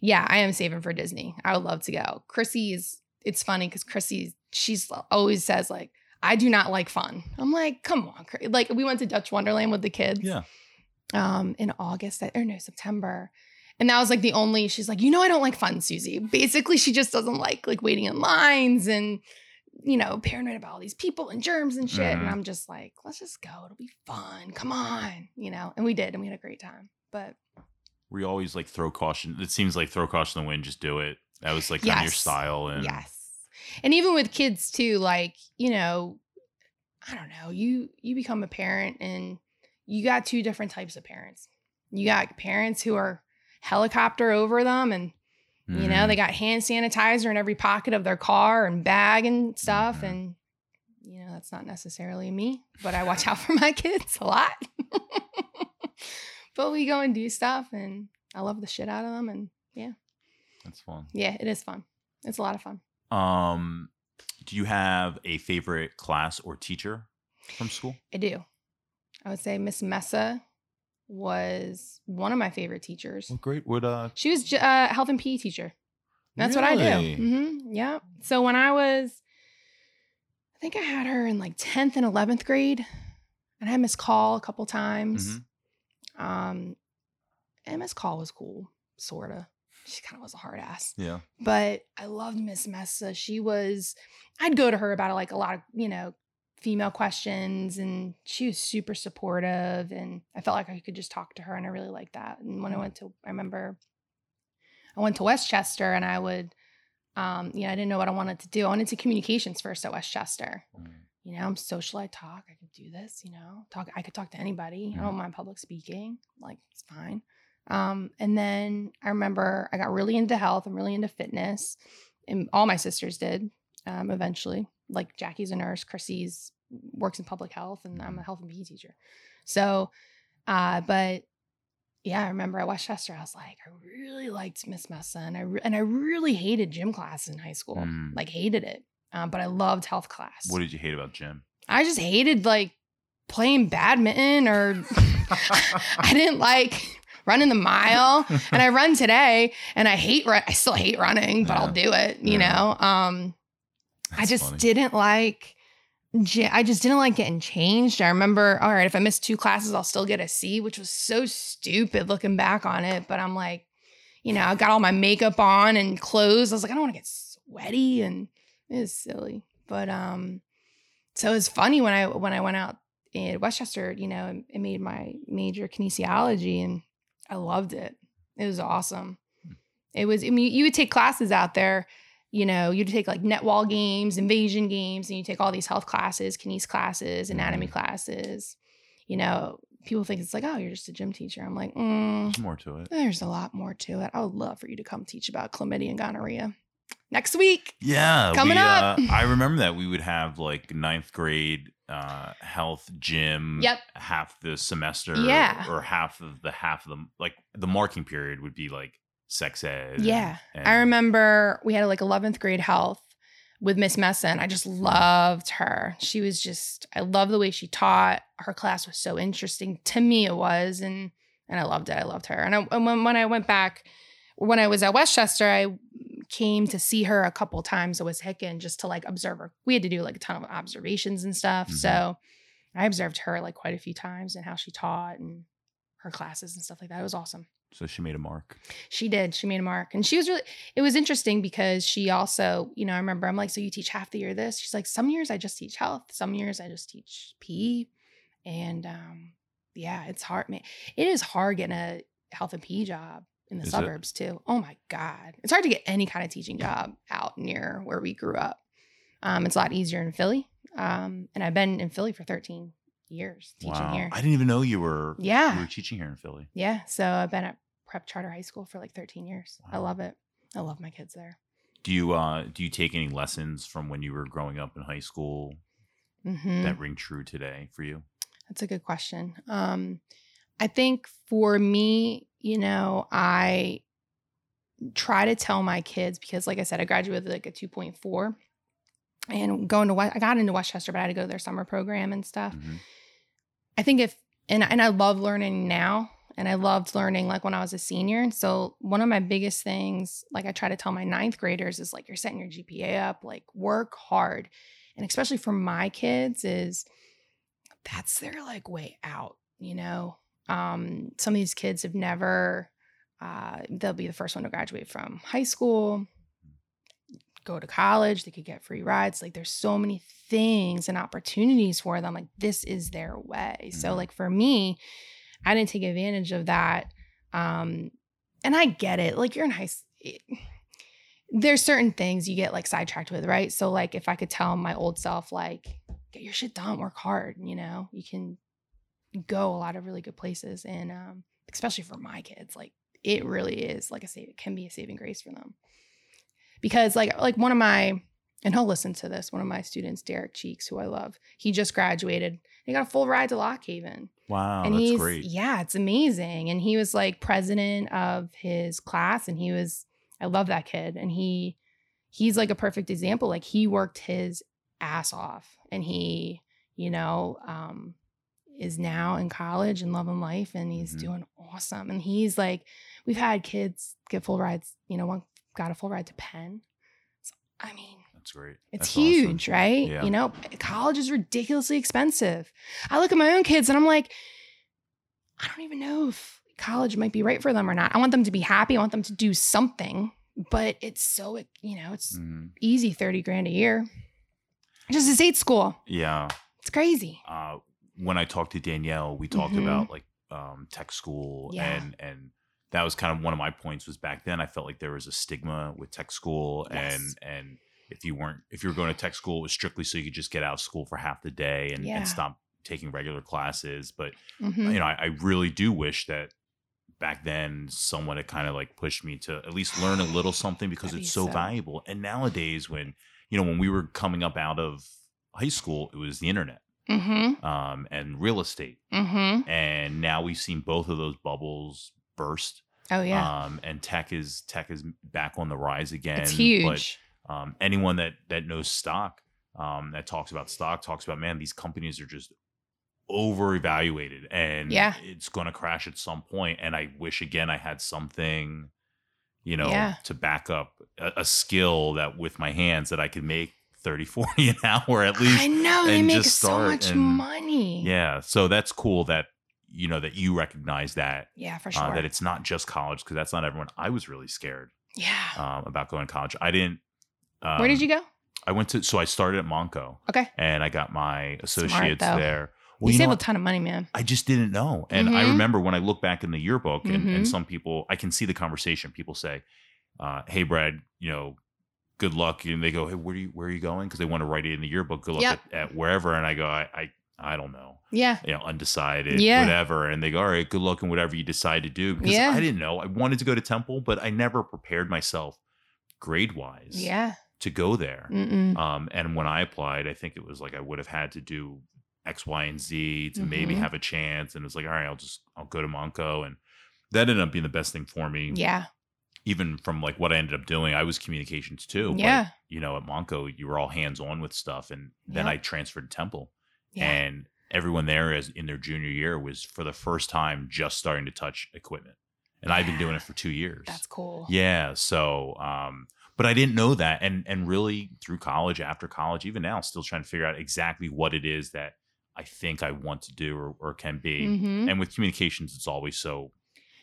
yeah, I am saving for Disney. I would love to go. Chrissy is it's funny because Chrissy, she's always says, like, I do not like fun. I'm like, come on, like we went to Dutch Wonderland with the kids. Yeah. Um, in August or no, September. And that was like the only, she's like, you know, I don't like fun, Susie. Basically, she just doesn't like like waiting in lines and you know, paranoid about all these people and germs and shit. And Mhm. I'm just like, let's just go. It'll be fun. Come on. You know, and we did, and we had a great time. But We always like throw caution. It seems like throw caution to the wind, just do it. That was like kind of your style and Yes. And even with kids too, like, you know, I don't know, you you become a parent and you got two different types of parents. You got parents who are helicopter over them and you know, they got hand sanitizer in every pocket of their car and bag and stuff Mhm. and you know, that's not necessarily me, but I watch out for my kids a lot. but we go and do stuff and I love the shit out of them and yeah. that's fun. yeah, it is fun. It's a lot of fun. Um, do you have a favorite class or teacher from school? I do. I would say Miss Messa was one of my favorite teachers. great. What uh? She was a health and PE teacher. That's what I do. Really? hmm Yeah. So when I was, I think I had her in like 10th and 11th grade, and I had Miss Call a couple times. Mhm. Um, and Miss Call was cool, sort of. She kind of was a hard ass Yeah. but I loved Miss Messa. She was, I'd go to her about like a lot of, you know, female questions and she was super supportive and I felt like I could just talk to her and I really liked that. And when I mm. went to, I remember I went to West Chester and I would, um, you know, I didn't know what I wanted to do. I went into communications first at West Chester. Mm. You know, I'm social, I talk, I could do this, you know, talk, I could talk to anybody. I mm. don't mind public speaking. Like, it's fine. Um, and then I remember I got really into health and really into fitness, and all my sisters did um, eventually. Like Jackie's a nurse, Chrissy's works in public health, and I'm a health and PE teacher. So, uh, but yeah, I remember at West Chester, I was like, I really liked Miss Messa, and I re- and I really hated gym class in high school, Mm. like hated it. Um, but I loved health class. What did you hate about gym? I just hated like playing badminton or I didn't like running the mile. And I run today and I hate run I still hate running, but I'll do it, you Yeah. know. Um I just funny. didn't like I just didn't like getting changed. I remember, all right, if I miss two classes, I'll still get a C, which was so stupid looking back on it. But I'm like, you know, I got all my makeup on and clothes. I was like, I don't want to get sweaty, and it was silly. But um, so it's funny when I when I went out in West Chester, you know, and made my major kinesiology, and I loved it. It was awesome. It was. I mean, you would take classes out there. You know, you'd take like net wall games, invasion games, and you take all these health classes, kines classes, anatomy Mhm. classes. You know, people think it's like, oh, you're just a gym teacher. I'm like, mm, There's more to it. there's a lot more to it. I would love for you to come teach about chlamydia and gonorrhea next week. Yeah, Coming we, up. Uh, I remember that we would have like ninth grade uh, health gym. Yep. Half the semester. Yeah. Or half of the half of the like the marking period would be like sex ed. Yeah. and- I remember we had like 11th grade health with Miss Messa, and I just loved her. She was just, I love the way she taught. Her class was so interesting. To me, it was. And and I loved it. I loved her. And, I, and when, when I went back, when I was at West Chester, I came to see her a couple times It was Hicken just to like observe her. We had to do like a ton of observations and stuff. Mhm. So I observed her like quite a few times and how she taught and her classes and stuff like that. It was awesome. So she made a mark. She did. She made a mark. And she was really, it was interesting because she also, you know, I remember I'm like, so you teach half the year this? She's like, some years I just teach health, some years I just teach PE. And um, yeah, it's hard, man. It is hard getting a health and PE job in the Is it? suburbs too. Oh my God. It's hard to get any kind of teaching job out near where we grew up. Um, it's a lot easier in Philly. Um, and I've been in Philly for 13 years teaching wow. here. I didn't even know you were Yeah. you were teaching here in Philly. Yeah. So I've been at prep charter high school for like 13 years. I love it. I love my kids there. Do you uh do you take any lessons from when you were growing up in high school hmm that ring true today for you? That's a good question. Um, I think for me, you know, I try to tell my kids because, like I said, I graduated with like a 2.4 and going to I got into West Chester, but I had to go to their summer program and stuff. Mhm. I think if and and I love learning now and I loved learning like when I was a senior. And so one of my biggest things, like I try to tell my ninth graders, is like you're setting your GPA up, like work hard. And especially for my kids, is that's their like way out, you know. Um, some of these kids have never uh, they'll be the first one to graduate from high school, go to college, they could get free rides. Like there's so many things and opportunities for them. Like this is their way. So Mhm. like for me, I didn't take advantage of that. Um, and I get it. Like you're in high school. there's certain things you get like sidetracked with, right? So like if I could tell my old self like get your shit done, work hard, you know, you can go a lot of really good places and um especially for my kids, like it really is like I say it can be a saving grace for them. Because like like one of my and he'll listen to this, one of my students, Derek Cheeks, who I love, he just graduated. He got a full ride to Lock Haven. Wow, and that's he's great. yeah, it's amazing. And he was like president of his class and he was I love that kid. And he he's like a perfect example. Like he worked his ass off and he, you know, um, is now in college and loving life and he's Mhm. doing awesome. And he's like, we've had kids get full rides, you know, one got a full ride to Penn. So, I mean, That's great. it's That's awesome. huge, right? Yeah. You know, college is ridiculously expensive. I look at my own kids and I'm like, I don't even know if college might be right for them or not. I want them to be happy. I want them to do something, but it's so, you know, it's Mhm. easy 30 grand a year. Just a state school. Yeah. It's crazy. uh, when I talked to Danielle, we talked Mhm. about like um, tech school, Yeah. and and that was kind of one of my points. Was back then I felt like there was a stigma with tech school, Yes. and and if you weren't if you were going to tech school, it was strictly so you could just get out of school for half the day and, Yeah. and stop taking regular classes. But Mhm. you know, I, I really do wish that back then someone had kind of like pushed me to at least learn a little something because it's so so- valuable. And nowadays, when you know when we were coming up out of high school, it was the internet Mhm. um, and real estate. Mhm. And now we've seen both of those bubbles burst. Oh yeah. Um, and tech is tech is back on the rise again. it's huge. But um, anyone that that knows stock, um, that talks about stock, talks about man, these companies are just over evaluated and Yeah. it's going to crash at some point. And I wish again I had something, you know, Yeah. to back up a, a skill that with my hands that I could make 30, 40 an hour at least. I know they and make so much and- money. Yeah. So that's cool that, you know, that you recognize that, Yeah, for sure. uh, that it's not just college because that's not everyone. I was really scared yeah. um, about going to college. I didn't. Um, Where did you go? I went to, so I started at Montco Okay. and I got my associates though. there. you you know save a ton of money, man. I just didn't know. And I Mhm. remember when I look back in the yearbook and, and Mhm. some people, I can see the conversation. People say, uh, Hey, Brad, you know, good luck. And they go, Hey, where, do you, where are you going? Because they want to write it in the yearbook. Good luck Yep. at, at wherever. And I go, I, I, I don't know, Yeah. you know, undecided, Yeah. whatever. And they go, All right, good luck in whatever you decide to do. Because Yeah. I didn't know. I wanted to go to Temple, but I never prepared myself grade wise Yeah. to go there. Mm-mm. Um, and when I applied, I think it was like I would have had to do X, Y, and Z to maybe Mhm. have a chance. And it's like, all right, I'll just I'll go to Montco, and that ended up being the best thing for me. Yeah. Even from like what I ended up doing, I was communications too. but, Yeah. you know, at Montco, you were all hands on with stuff, and then Yep. I transferred to Temple, Yeah. and everyone there is in their junior year was for the first time just starting to touch equipment, and I've been doing it for two years. That's cool. Yeah. So, um, but I didn't know that, and and really through college, after college, even now, still trying to figure out exactly what it is that I think I want to do or, or can be. Mm-hmm. And with communications, it's always so.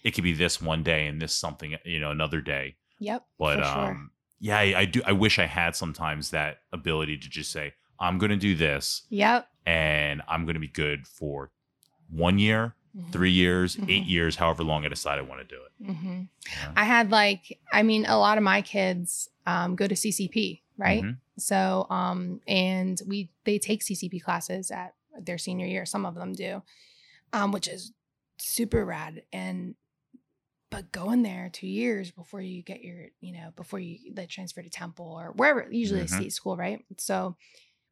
It could be this one day and this something, you know, another day. Yep. But for sure. um, yeah, I, I do. I wish I had sometimes that ability to just say, I'm going to do this, Yep. and I'm going to be good for one year, Mhm. three years, eight Mhm. years, however long I decide I want to do it. hmm Yeah. I had like, I mean, a lot of my kids um, go to CCP, right? Mhm. So, um, and we they take CCP classes at their senior year. Some of them do, um, which is super rad. And but going there two years before you get your, you know, before you like transfer to Temple or wherever, usually a Mhm. state school, right? So,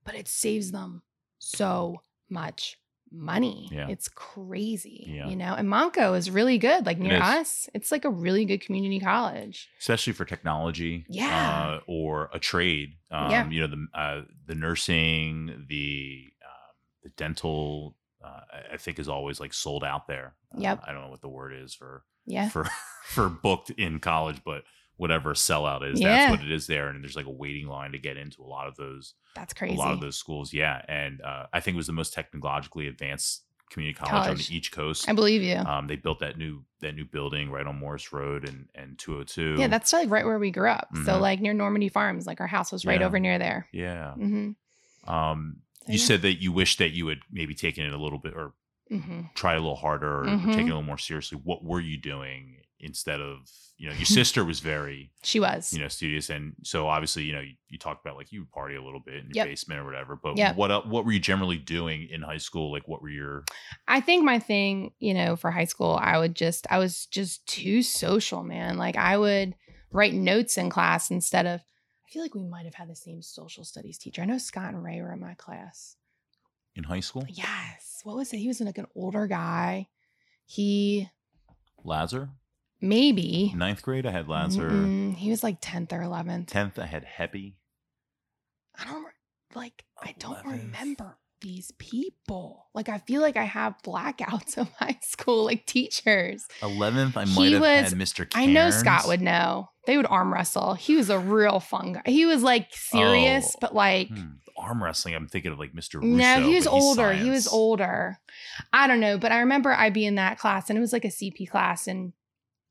but it saves them so much money. Yeah. It's crazy, Yeah. you know. And Montco is really good. Like near is. us, it's like a really good community college. especially for technology Yeah. uh, or a trade um, Yeah. you know the uh, the nursing the um, the dental uh, I- i think is always like sold out there Uh, Yep. i don't know what the word is for Yeah. for for booked in college but whatever sellout is Yeah. that's what it is there and there's like a waiting line to get into a lot of those That's crazy. a lot of those schools yeah and uh, i think it was the most technologically advanced community college, on the east coast I believe you. um, they built that new that new building right on Morris Road and and 202. yeah, that's like right where we grew up. So Mhm. like near Normandy Farms, like our house was right Yeah. over near there. yeah. hmm Um, So, you yeah. said that you wish that you had maybe taken it a little bit or hmm tried a little harder or Mhm. taken it a little more seriously. What were you doing instead of you know your sister was very She was. you know studious and so obviously you know you, you talked about like you would party a little bit in your Yep. basement or whatever but Yep. what what were you generally doing in high school like what were your I think my thing, you know, for high school, I would just, I was just too social, man. Like I would write notes in class instead of, I feel like we might have had the same social studies teacher. I know Scott and Ray were in my class. In high school Yes. What was it? He was like an older guy. He lazar maybe. ninth grade i had lazar Mm-mm. He was like 10th or 11th. 10th i had heppy I don't like, I don't 11th. remember these people. Like, I feel like I have blackouts of high school, like teachers. 11th i He might have was- had mr I know Scott would know. They would arm wrestle. He was a real fun guy. He was like serious, Oh, but like Hmm, arm wrestling i'm thinking of like mr Russo, no, he was older. He was older. I don't know, but I remember I'd be in that class and it was like a CP class and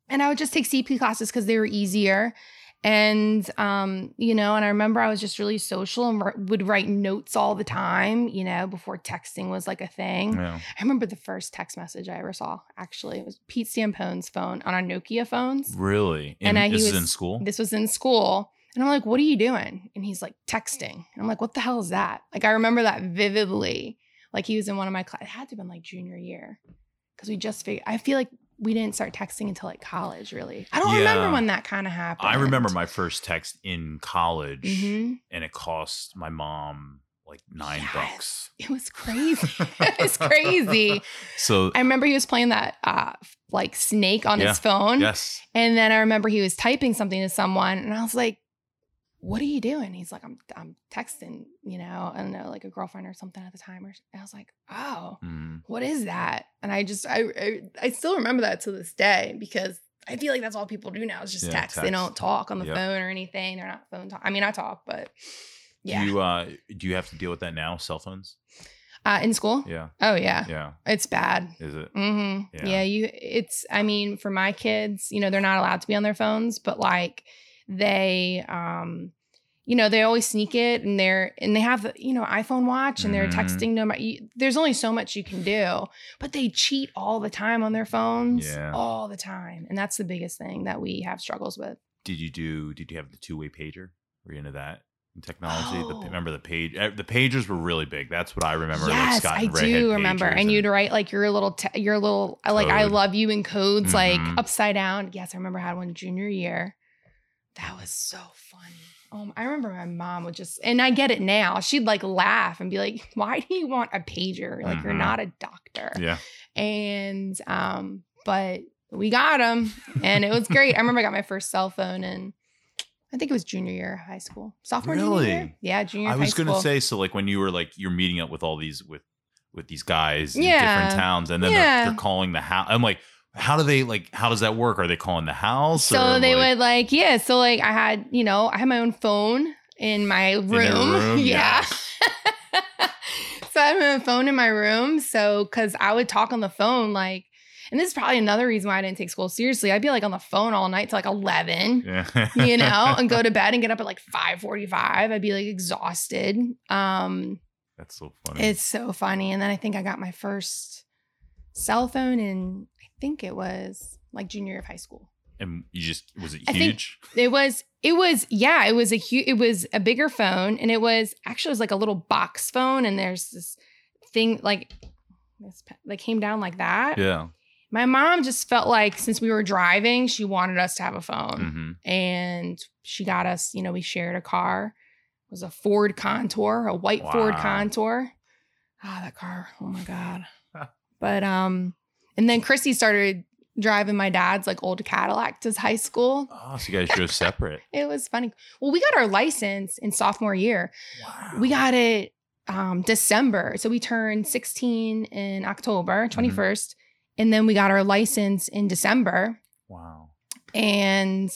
and I would just take CP classes because they were easier. And um, you know, and I remember I was just really social and wr- would write notes all the time, you know, before texting was like a thing. yeah. I remember the first text message I ever saw. Actually, it was Pete Stampone's phone on our Nokia phones. really And In- I- this was- in school This was in school. And I'm like, what are you doing? And he's like, texting. And I'm like, what the hell is that? Like, I remember that vividly. Like, he was in one of my class. It had to have been like junior year. Cause we just figured, I feel like we didn't start texting until like college, really. I don't remember when that kind of happened. i remember my first text in college Mhm. and it cost my mom like nine Yes. bucks It was crazy. it was crazy. so I remember he was playing that uh, like snake on Yeah. his phone. yes And then I remember he was typing something to someone, and I was like, "What are you doing?" He's like, "I'm I'm texting, you know, I don't know, like a girlfriend or something at the time." Or I was like, "Oh, Mm. what is that?" And I just I I, I still remember that to this day because I feel like that's all people do now is just Yeah, text. They don't talk on the Yep. phone or anything. They're not phone talk. I mean, I talk, but yeah, do you uh do you have to deal with that now cell phones uh, in school. yeah Oh yeah, yeah it's bad. is it Mm-hmm. Yeah. Yeah. you. It's. I mean, for my kids, you know, they're not allowed to be on their phones, but like they, um, you know, they always sneak it, and they're and they have you know iPhone Watch, and they're Mhm. texting. No, matter- there's only so much you can do, but they cheat all the time on their phones, Yeah. all the time, and that's the biggest thing that we have struggles with. did you do did you have the two-way pager were you into that in technology the, Oh. remember the page eh, the pagers were really big that's what i remember like yes, Scott I do remember, pagers and you'd write like your little, te- your little, like I love you in codes, like Mhm. upside down. Yes, I remember I had one junior year. That was so funny. Um, I remember my mom would just, and I get it now. She'd like laugh and be like, "Why do you want a pager? Like you're Mhm. not a doctor." yeah And um, but we got them, and it was great. I remember I got my first cell phone, and I think it was junior year of high school, sophomore junior year. Really? Yeah, junior. i was high gonna school. say so like when you were like you're meeting up with all these with with these guys in different towns and then Yeah. they're, they're calling the house i'm like how do they like how does that work are they calling the house So they like, would like, yeah. So like I had, you know, I had my own phone in my room. in room yeah. yes. so I had my own phone in my room. So cause I would talk on the phone like, and this is probably another reason why I didn't take school seriously. I'd be like on the phone all night till like 11, yeah you know, and go to bed and get up at like 545. I'd be like exhausted. Um, that's so funny it's so funny. And then I think I got my first cell phone in, think it was like junior year of high school. and you just was it huge It was, it was, yeah, it was a huge, it was a bigger phone, and it was actually it was like a little box phone, and there's this thing like this that came down like that. yeah My mom just felt like since we were driving, she wanted us to have a phone, hmm and she got us. You know, we shared a car. It was a Ford Contour, a white Ford Contour. Ah, that car! Oh my god! but um, and then Chrissy started driving my dad's like old Cadillac to high school. oh so you guys drove separate It was funny. Well, we got our license in sophomore year. wow We got it um December. So we turned 16 in October, Mm-hmm. 21st. And then we got our license in December. wow And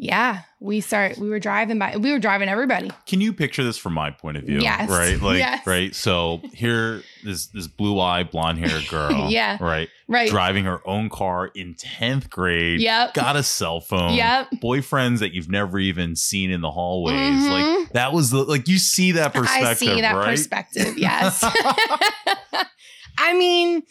yeah, we start we were driving by we were driving everybody. Can you picture this from my point of view? Yes. Right. Like Yes. right. So here this this blue eyed blonde haired girl. Yeah. Right. Right. Driving her own car in tenth grade. Yep. Got a cell phone. Yep. Boyfriends that you've never even seen in the hallways. Mhm. Like that was the like you see that perspective. I see that right? perspective. Yes. I mean,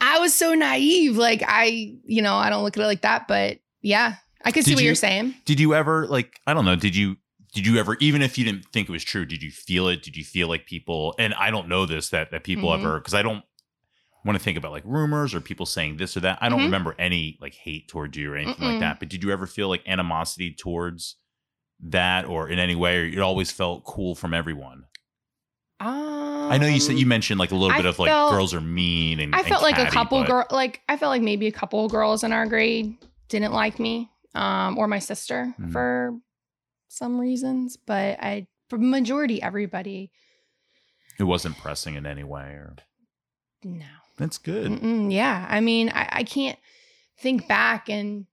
I was so naive. Like I, you know, I don't look at it like that, but yeah, I can see Did what you- you're saying. Did you ever like I don't know, did you did you ever even if you didn't think it was true, did you feel it? Did you feel like people and I don't know this that that people Mhm. ever because I don't want to think about like rumors or people saying this or that. I don't Mhm. remember any like hate towards you or anything like Mm-mm. that. But did you ever feel like animosity towards that or in any way or it always felt cool from everyone? Um, I know you said you mentioned like a little I bit of like felt- girls are mean and I and felt like a couple girl, like I felt like maybe a couple girls in our grade didn't like me, um, or my sister Mhm. for some reasons, but I, for majority, everybody, It wasn't pressing in any way or no. that's good. Mm-mm, yeah. I mean, I, I can't think back and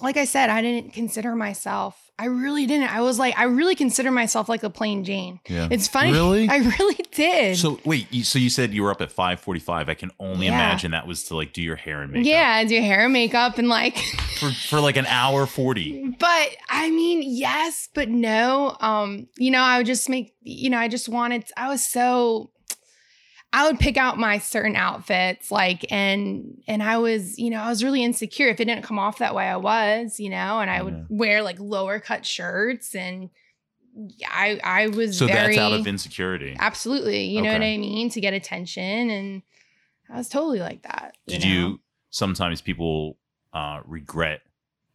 like I said, I didn't consider myself. I really didn't. I was like, I really consider myself like a plain Jane. Yeah. It's funny. Really? I really did. So wait, you, so you said you were up at five forty-five. I can only Yeah. imagine that was to like do your hair and makeup. yeah, I do hair and makeup and like for, for like an hour forty. but I mean, yes, but no. Um, you know, I would just make, you know, I just wanted, I was so, I would pick out my certain outfits, like, and, and I was, you know, I was really insecure. If it didn't come off that way, I was, you know, and I would Yeah. wear like lower cut shirts and I, I was So very, that's out of insecurity. absolutely, you know what I mean? To get attention. And I was totally like that. Did know? you sometimes people uh, regret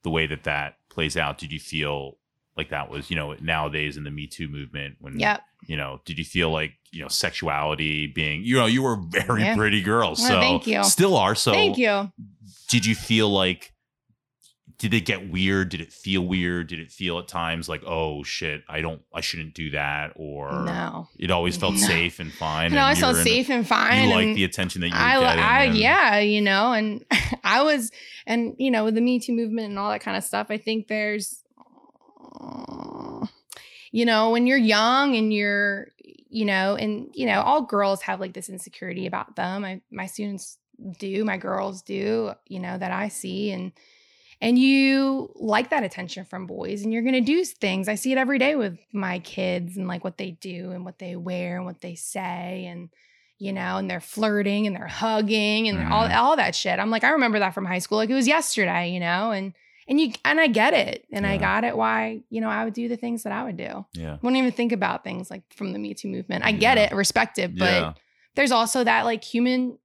the way that that plays out? Did you feel like that was you know nowadays in the Me Too movement when Yep. you know did you feel like you know sexuality being you know you were a very Yeah. pretty girl Well, so thank you. still are so Thank you. did you feel like did it get weird did it feel weird did it feel at times like oh shit i don't i shouldn't do that or No. it always felt No. safe and fine No, I felt safe and fine. you like the attention that you I, I and- yeah, you know, and I was, and you know, with the Me Too movement and all that kind of stuff, I think there's, you know, when you're young and you're, you know, and you know, all girls have like this insecurity about them. I, my students do, my girls do, you know, that I see, and and you like that attention from boys, and you're gonna do things. I see it every day with my kids and like what they do and what they wear and what they say and you know, and they're flirting and they're hugging and they're all Mhm. all that shit. I'm like, I remember that from high school, like it was yesterday, you know, and and you and I get it, and I got it why you know I would do the things that I would do. yeah Wouldn't even think about things like from the Me Too movement. I get Yeah. it, respect it, but yeah there's also that like human,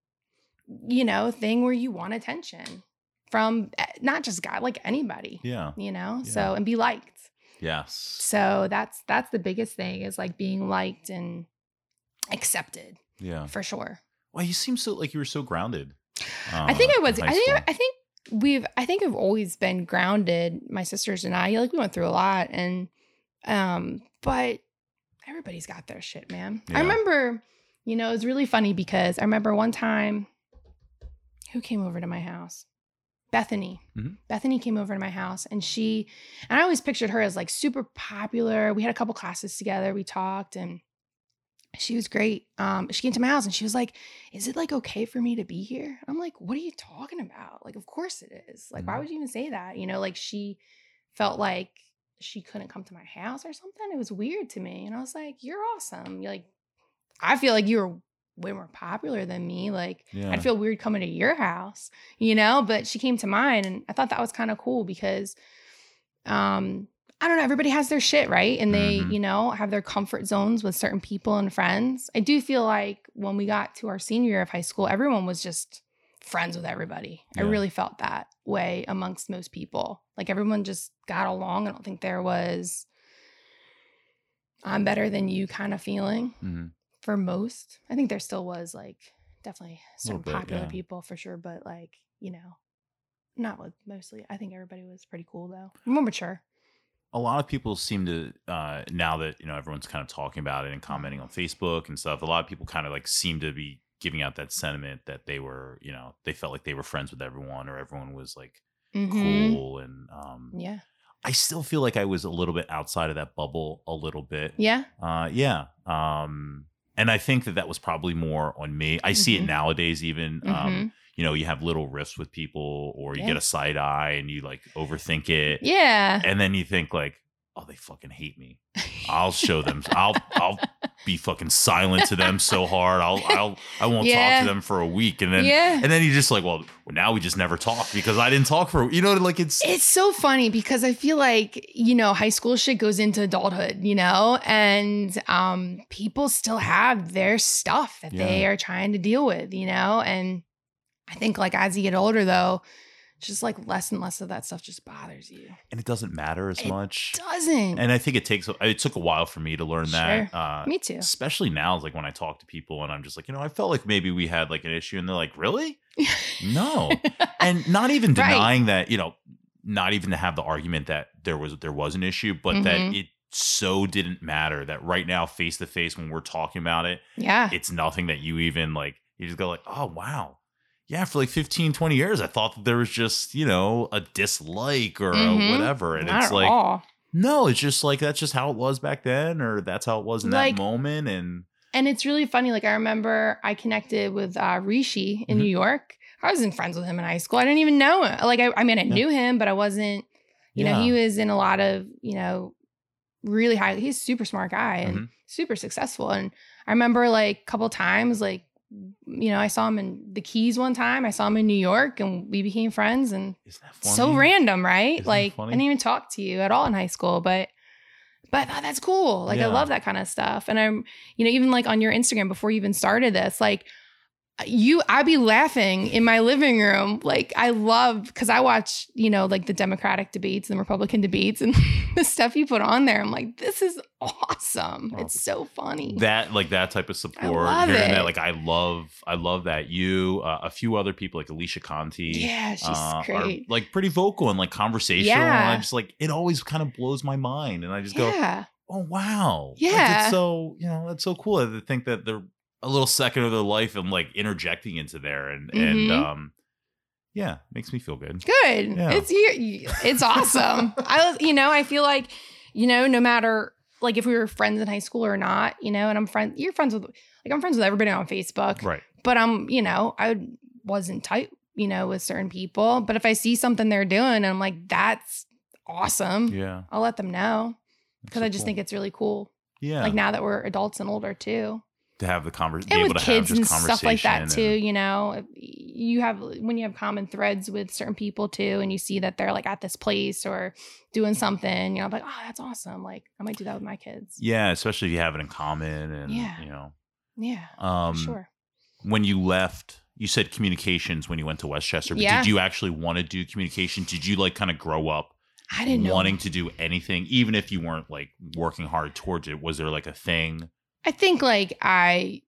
you know, thing where you want attention from eh, not just God, like anybody, yeah you know. Yeah. So and be liked. yes So that's that's the biggest thing is like being liked and accepted yeah for sure. well you seem so like you were so grounded I think uh, I was. I think. school. I think we've. I think I've always been grounded. My sisters and I. Like we went through a lot, and um, but everybody's got their shit, man. Yeah. I remember. You know, it was really funny because I remember one time. Who came over to my house? Bethany. Mhm. Bethany came over to my house, and she. And I always pictured her as like super popular. We had a couple classes together. We talked, and she was great. Um, she came to my house and she was like, "Is it like okay for me to be here?" I'm like, "What are you talking about? Like, of course it is. Like, why Mhm. would you even say that? You know, like she felt like she couldn't come to my house or something. It was weird to me, and I was like, "You're awesome. You're like, I feel like you were way more popular than me. Like, yeah I'd feel weird coming to your house, you know, but she came to mine and I thought that was kind of cool because um I don't know, everybody has their shit, right? And they, Mhm. you know, have their comfort zones with certain people and friends. I do feel like when we got to our senior year of high school, everyone was just friends with everybody. I really felt that way amongst most people. Like everyone just got along. I don't think there was I'm better than you kind of feeling Mhm. for most. I think there still was like definitely certain bit, popular yeah. people for sure, but like, you know, not with mostly. I think everybody was pretty cool though. More mature. A lot of people seem to uh now that you know everyone's kind of talking about it and commenting on facebook and stuff a lot of people kind of like seem to be giving out that sentiment that they were you know they felt like they were friends with everyone or everyone was like Mhm. cool and um Yeah. i still feel like i was a little bit outside of that bubble a little bit Yeah. uh yeah um and i think that that was probably more on me i see it Mhm. nowadays even um Mhm. You know you have little rifts with people or you Yeah. get a side eye and you like overthink it Yeah. and then you think like oh they fucking hate me i'll show them i'll i'll be fucking silent to them so hard. I'll I'll I won't Yeah. talk to them for a week, and then Yeah. and then you just like, well, now we just never talk because I didn't talk for you know like it's It's so funny because I feel like, you know, high school shit goes into adulthood, you know, and um people still have their stuff that they are trying to deal with, you know, and I think like as you get older though, just like less and less of that stuff just bothers you. and it doesn't matter as much. It much. Doesn't. And I think it takes it took a while for me to learn that. Uh, Me too. especially now, like when I talk to people and I'm just like, you know, I felt like maybe we had like an issue, and they're like, really? No. and not even Right. denying that, you know, not even to have the argument that there was there was an issue, but that Mhm. it so didn't matter that right now, face to face, when we're talking about it, yeah. it's nothing that you even like. You just go like, oh wow. Yeah, for like 15, 20 years, I thought that there was just, you know, a dislike or Mhm. a whatever. And Not it's like, all. no, it's just like that's just how it was back then, or that's how it was in Like- that moment. And And it's really funny. Like I remember I connected with uh, Rishi in Mhm. New York. I wasn't friends with him in high school. I didn't even know him. Like I, I mean, I Yeah. knew him, but I wasn't. You know, he was in a lot of you know really high. He's a super smart guy and Mhm. super super successful. And I remember like a couple times, like you know, I saw him in the Keys one time. I saw him in New York, and we became friends. And Isn't that funny? so random, right? Isn't like I didn't even talk to you at all in high school, but but I thought that's cool. Like Yeah. I love that kind of stuff. And I'm, you know, even like on your Instagram before you even started this, like you I'd be laughing in my living room. Like I love because I watch, you know, like the Democratic debates and the Republican debates and the stuff you put on there. I'm like, this is awesome. It's so funny. that like that type of support love hearing that it. like i love i love that you uh, a few other people like alicia conti yeah, she's uh, are great. like pretty vocal and like conversational and i Yeah. just like it always kind of blows my mind and i just go oh wow Like, Yeah. it's so you know that's so cool to think that they're a little second of their life and like interjecting into there and and Mhm. um yeah makes me feel good Good. Yeah. It's. It's awesome. I was, you know, I feel like, you know, no matter like if we were friends in high school or not, you know, and I'm friends, you're friends with, like I'm friends with everybody on Facebook, right but I'm, you know, I wasn't tight, you know, with certain people. But if I see something they're doing, and I'm like, that's awesome, yeah I'll let them know because so I just cool. think it's really cool. yeah Like now that we're adults and older too, to have the conversation and able with to have kids just and stuff like that too and- you know you have when you have common threads with certain people too and you see that they're like at this place or doing something you know like oh that's awesome like i might do that with my kids. Yeah especially if you have it in common and Yeah. you know. Yeah um sure. when you left you said communications when you went to west chester but Yeah. did you actually want to do communication? Did you like kind of grow up i didn't know wanting to do anything even if you weren't like working hard towards it? Was there like a thing i think like i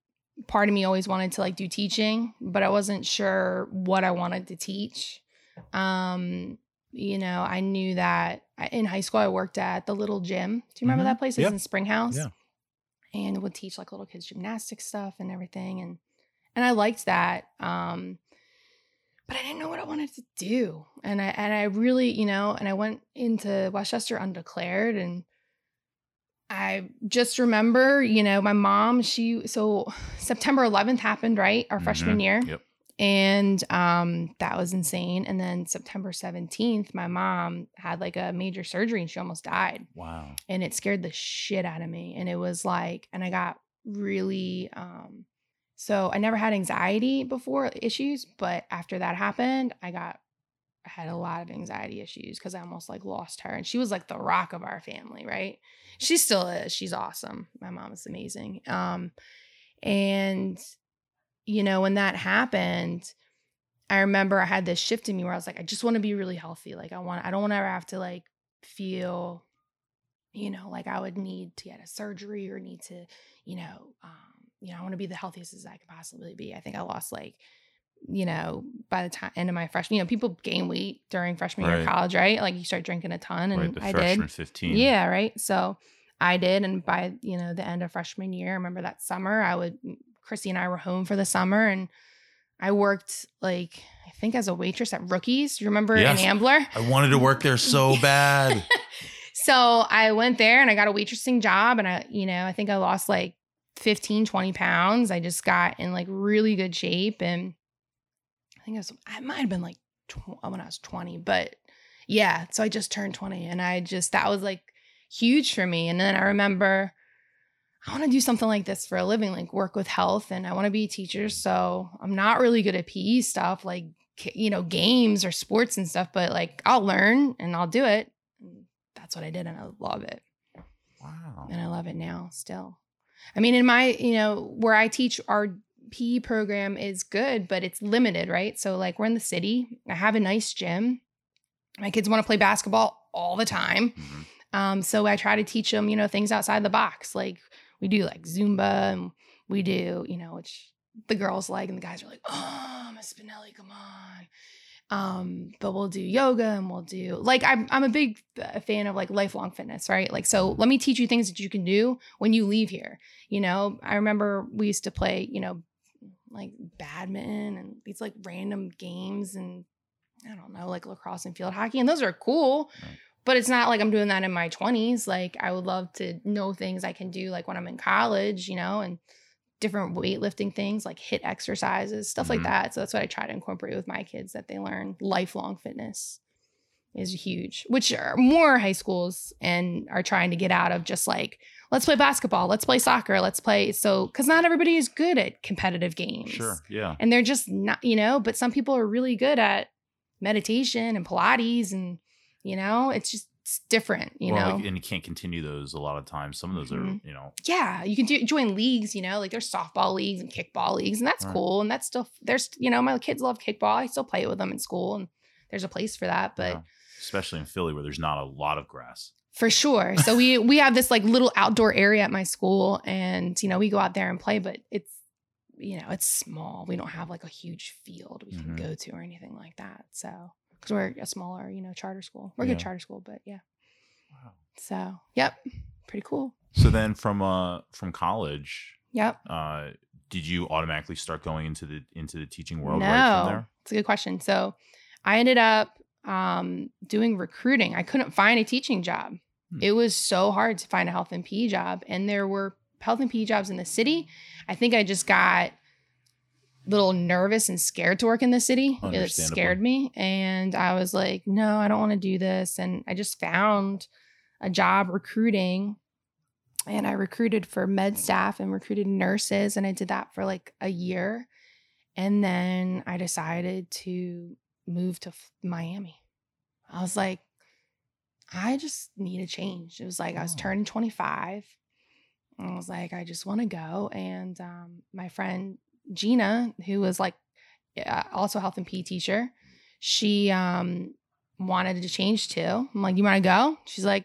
part of me always wanted to like do teaching but i wasn't sure what i wanted to teach um you know i knew that I- in high school i worked at the little gym do you remember Mhm. that place it's Yep. in springhouse Yeah. and would teach like little kids gymnastics stuff and everything and and i liked that um but i didn't know what i wanted to do and i and i really you know and i went into west chester undeclared and I just remember, you know, my mom, she so September 11th happened, right? Our freshman Mhm. year. Yep. And um that was insane. And then September 17th, my mom had like a major surgery and she almost died. wow And it scared the shit out of me. And it was like, and I got really um so I never had anxiety before issues, but after that happened, I got had a lot of anxiety issues because I almost like lost her. And she was like the rock of our family, right? She still is. She's awesome. My mom is amazing. Um, and you know, when that happened, I remember I had this shift in me where I was like, I just want to be really healthy. Like I want, I don't want to ever have to like feel, you know, like I would need to get a surgery or need to, you know, um, you know, I want to be the healthiest as I could possibly be. I think I lost like, you know, by the time end of my freshman, you know, people gain weight during freshman year of college, right? Like you start drinking a ton, and right I freshman did. 15 Yeah, right. So I did, and by you know the end of freshman year, I remember that summer, I would Chrissy and I were home for the summer, and I worked like I think as a waitress at Rookies. Do you remember Yes. in Ambler? i wanted to work there so bad so I went there and I got a waitressing job, and I you know I think I lost like 15, 20 pounds. I just got in like really good shape, and think it was I might have been like tw- when I was twenty, but yeah. So I just turned twenty, and I just that was like huge for me. And then I remember I want to do something like this for a living, like work with health, and I want to be a teacher. So I'm not really good at PE stuff, like you know, games or sports and stuff, but like I'll learn and I'll do it. That's what I did, and I love it. Wow. And I love it now still. I mean, in my, you know, where I teach, our PE program is good, but it's limited, right? So, like, we're in the city. I have a nice gym. My kids want to play basketball all the time. Mhm. Um, so I try to teach them, you know, things outside the box. Like we do like Zumba and we do, you know, which the girls like and the guys are like, oh, Miss Spinelli, come on. Um, but we'll do yoga and we'll do like I'm I'm a big fan of like lifelong fitness, right? Like so let me teach you things that you can do when you leave here. You know, I remember we used to play, you know, like badminton and these like random games and I don't know, like lacrosse and field hockey. And those are cool. Right. But it's not like I'm doing that in my 20s. Like I would love to know things I can do like when I'm in college, you know, and different weightlifting things like HIIT exercises, stuff Mhm. like that. So that's what I try to incorporate with my kids that they learn lifelong fitness is huge, which are more high schools and are trying to get out of just like, let's play basketball, let's play soccer, let's play. So, because not everybody is good at competitive games. Sure. Yeah. And they're just not, you know, but some people are really good at meditation and Pilates and, you know, it's just it's different, you well, know. like, and you can't continue those a lot of times. Some of those Mhm. are, you know, yeah, you can do join leagues, you know, like there's softball leagues and kickball leagues, and that's Right. cool. And that's still there's, you know, my kids love kickball. I still play it with them in school, and there's a place for that. But yeah. Especially in Philly where there's not a lot of grass. for sure. So we we have this like little outdoor area at my school, and you know we go out there and play, but it's you know it's small. We don't have like a huge field we can Mhm. go to or anything like that. So because we're a smaller, you know, charter school. We're a good charter school, but yeah. Wow. So yep, pretty cool. So then from uh from college, Yep. uh, did you automatically start going into the into the teaching world right from there? it's a good question. So I ended up um, doing recruiting. I couldn't find a teaching job. Hmm. It was so hard to find a health and PE job, and there were health and PE jobs in the city. I think I just got a little nervous and scared to work in the city. It scared me, and I was like, "No, I don't want to do this." And I just found a job recruiting and I recruited for med staff and recruited nurses and I did that for like a year. And then I decided to move to F- Miami. I was like I just need a change. It was like I was Oh. turning 25. And I was like I just want to go and um, my friend Gina who was like uh, also a health and PE teacher, she um wanted to change too. I'm like, "You want to go?" She's like,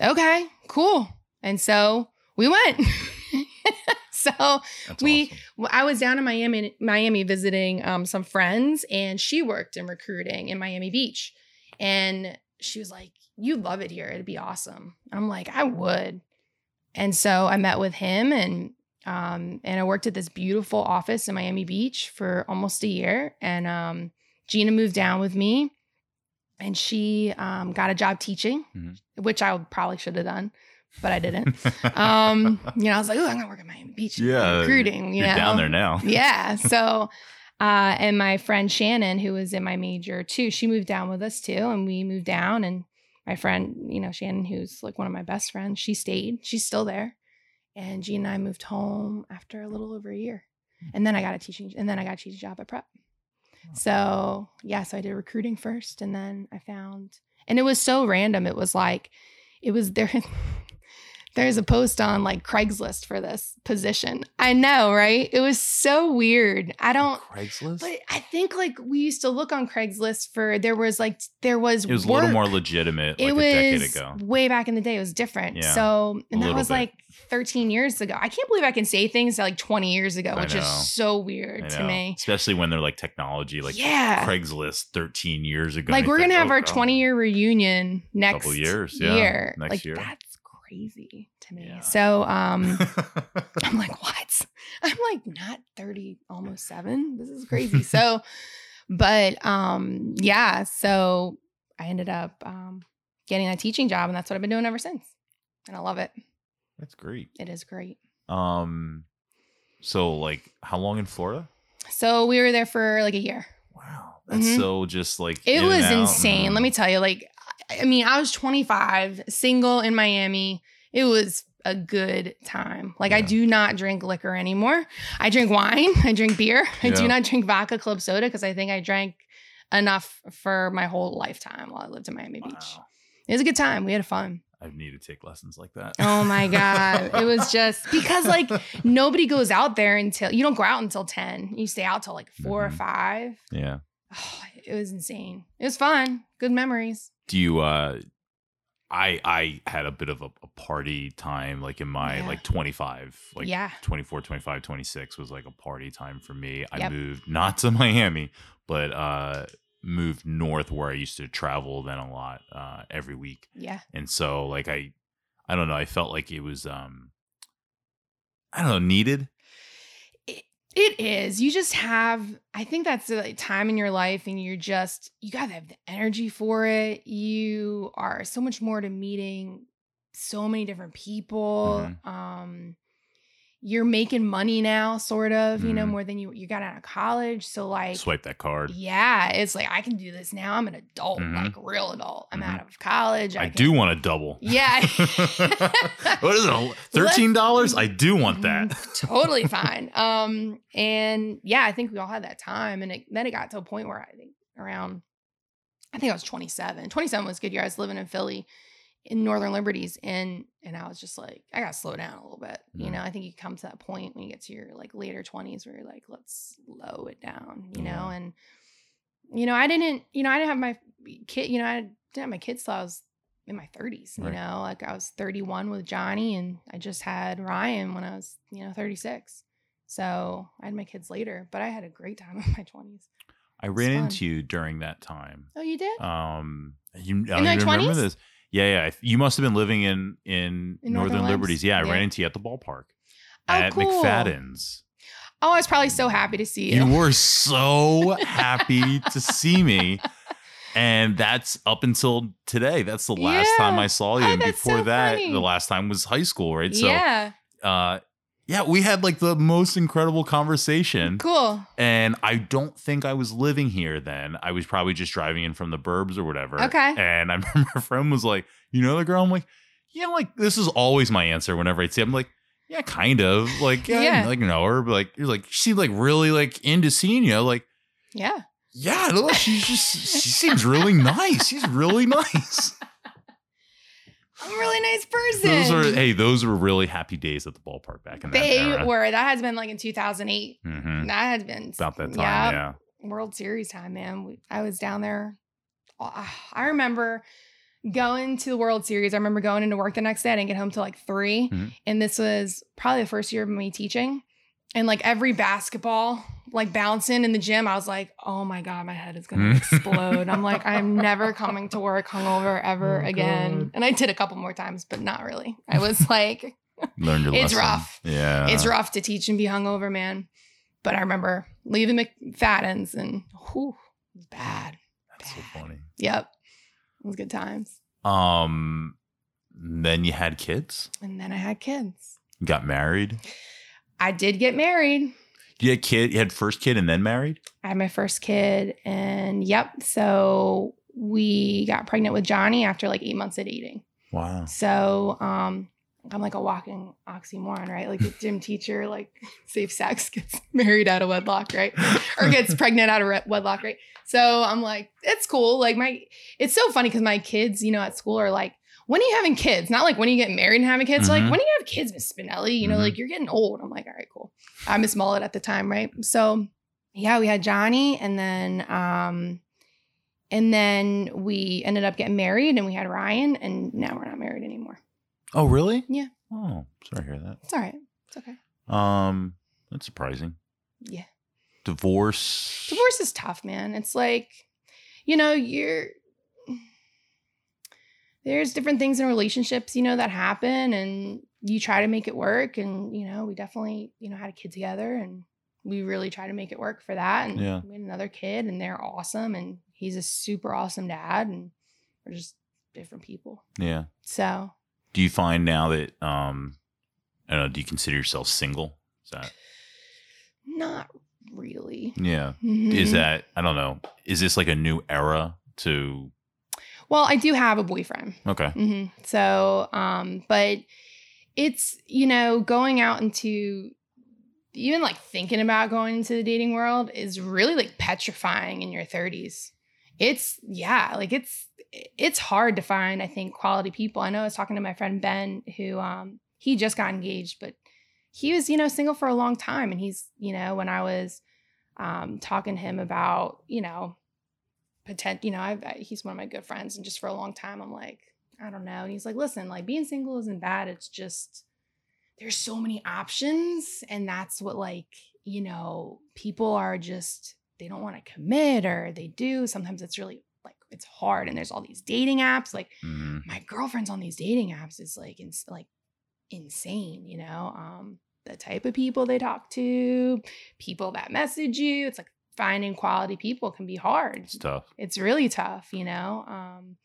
"Okay, cool." And so we went. so That's We- awesome. I was down in Miami, Miami visiting um, some friends, and she worked in recruiting in Miami Beach. And she was like, "You'd love it here. It'd be awesome." I'm like, "I would." And so I met with him, and um, and I worked at this beautiful office in Miami Beach for almost a year. And um, Gina moved down with me, and she um, got a job teaching, Mhm. which I probably should have done, but I didn't. um, you know, I was like, "Oh, I'm gonna work at Miami Beach." Yeah, recruiting. You know, down there now. yeah. So, uh, and my friend Shannon, who was in my major too, she moved down with us too, and we moved down. And my friend, you know, Shannon, who's like one of my best friends, she stayed. She's still there. And Jean and I moved home after a little over a year, and then I got a teaching, and then I got a teaching job at Prep. So yeah, so I did recruiting first, and then I found, and it was so random. It was like, it was there. There's a post on like Craigslist for this position. I know, right? It was so weird. I don't. Craigslist. But I think like we used to look on Craigslist for there was like there was it was a little more legitimate like it a was decade ago. way back in the day. It was different. Yeah, so and that was bit. like 13 years ago. I can't believe I can say things like 20 years ago, which is so weird to me. especially when they're like technology, like yeah. Craigslist 13 years ago. like we're think, gonna have oh, our 20 year reunion next Couple years, yeah, year. next like year. that's crazy to me. Yeah. So um I'm like, what? I'm like not 30, almost seven. This is crazy. so, but um, yeah, so I ended up um getting a teaching job, and that's what I've been doing ever since. And I love it. That's great. It is great. Um, so like, how long in Florida? So we were there for like a year. Wow, that's Mhm. so just like It was insane. Let me Mm. tell you, like, I mean, I was 25, single in Miami. It was a good time. Like I do not drink liquor anymore. I drink wine. I drink beer. I Yeah. do not drink vodka club soda because I think I drank enough for my whole lifetime while I lived in Miami Beach. It was a good time. We had fun. I need to take lessons like that. Oh my god, it was just because like nobody goes out there until you don't go out until ten. You stay out till like 4 or Mhm. five. yeah. Oh, it was insane. It was fun. Good memories. Do you uh I I had a bit of a, a party time like in my Yeah. like 25 like yeah. 24 25 26 was like a party time for me. I Yep. moved not to Miami, but uh moved north where I used to travel then a lot uh every week. Yeah. And so like I I don't know, I felt like it was um I don't know, needed. It is. You just have, I think that's the time in your life, and you're just, you got to have the energy for it. You are so much more to meeting so many different people. Um, you're making money now, sort of, you know, Mhm. more than you you got out of college. So like, Swipe that card. yeah, it's like I can do this now. I'm an adult, Mhm. like real adult. I'm Mhm. out of college. I can- do want a double. Yeah. what is it? Thirteen dollars? I do want that. Mm, totally fine. Um, and yeah, I think we all had that time, and it, then it got to a point where I think around, I think I was 27. 27 was a good year. I was living in Philly, in Northern Liberties, and and I was just like, I got to slow down a little bit. You Mhm. know, I think you come to that point when you get to your like later 20s where you're like, let's slow it down. You know, and you know, I didn't, you know, I didn't have my kid. You know, I didn't have my kids till I was in my 30s. You Right. know, like I was 31 with Johnny, and I just had Ryan when I was, you know, 36. So I had my kids later, but I had a great time in my 20s. I ran fun. into you during that time. Oh, you did? Um, you, I don't remember 20s? this. Yeah, yeah. You must have been living in in, In Northern, Northern Liberties. Yeah, I ran into you at the ballpark Oh, at cool. McFadden's. oh, I was probably so happy to see you. You were so happy to see me. And that's up until today. That's the last time I saw you. Oh, and before so that, funny. the last time was high school, right? So yeah, uh yeah, we had like the most incredible conversation. cool. And I don't think I was living here then. I was probably just driving in from the burbs or whatever. Okay. And I remember a friend was like, You know the girl? I'm like, Yeah, like this is always my answer whenever I see I'm like, Yeah, kind of. Like, yeah, Yeah. Like know her. But like you're like, she like really like into seeing you. Like, Yeah. yeah, she's just she seems really nice. She's really nice. I'm a really nice person. Those are hey, those were really happy days at the ballpark back in that they era. were. That has been like in 2008. Mhm. That had been About that time, Yep. yeah. World Series time, man. We, I was down there. Ah, I remember going to the World Series. I remember going into work the next day. I didn't get home till like 3 Mhm. And this was probably the first year of me teaching. And like every basketball, like bouncing in the gym, I was like, oh my God, my head is going to explode. I'm like, I'm never coming to work hungover ever Oh, again. God. And I did a couple more times, but not really. I was like, Learned your It's lesson. rough. Yeah. it's rough to teach and be hungover, man. But I remember leaving McFadden's and whew, it was bad. That's so funny. Yep. It was good times. Um, then you had kids. And then I had kids. You got married. I did get married. You had kid. You had first kid and then married. I had my first kid. And yep. So we got pregnant with Johnny after like eight months of dating. Wow. So um I'm like a walking oxymoron, right? Like the gym teacher, like safe sex gets married out of wedlock, right? Or gets pregnant out of wedlock, right? So I'm like, it's cool. Like my, it's so funny because my kids, you know, at school are like, when are you having kids? Not like when are you getting married and having kids. Mhm. Like when do you have kids, Miss Spinelli? You know, Mhm. like you're getting old. I'm like, all right, cool. I'm Miss Mullet at the time, right? So yeah, we had Johnny, and then um, and then we ended up getting married, and we had Ryan, and now we're not married anymore. Oh, really? Yeah. Oh, sorry to hear that. It's all right. It's okay. Um, that's surprising. Yeah. Divorce. Divorce is tough, man. It's like, you know, you're there's different things in relationships, you know, that happen and you try to make it work. And, you know, we definitely, you know, had a kid together and we really try to make it work for that. And Yeah. we had another kid and they're awesome and he's a super awesome dad and we're just different people. Yeah. So Do you find now that um, I don't know? Do you consider yourself single? Is that not really. yeah? Is Mhm. that I don't know? Is this like a new era to? Well, I do have a boyfriend. Okay. hmm So, um, but it's you know going out into even like thinking about going into the dating world is really like petrifying in your 30s it's yeah like it's it's hard to find i think quality people i know i was talking to my friend ben who um he just got engaged but he was you know single for a long time and he's you know when i was um talking to him about you know potent you know I've, I, he's one of my good friends and just for a long time i'm like i don't know and he's like listen like being single isn't bad it's just there's so many options and that's what like you know people are just they don't want to commit or they do sometimes it's really like it's hard and there's all these dating apps like Mhm. my girlfriend's on these dating apps is like ins- like insane you know um the type of people they talk to people that message you it's like finding quality people can be hard It's tough. it's really tough you know um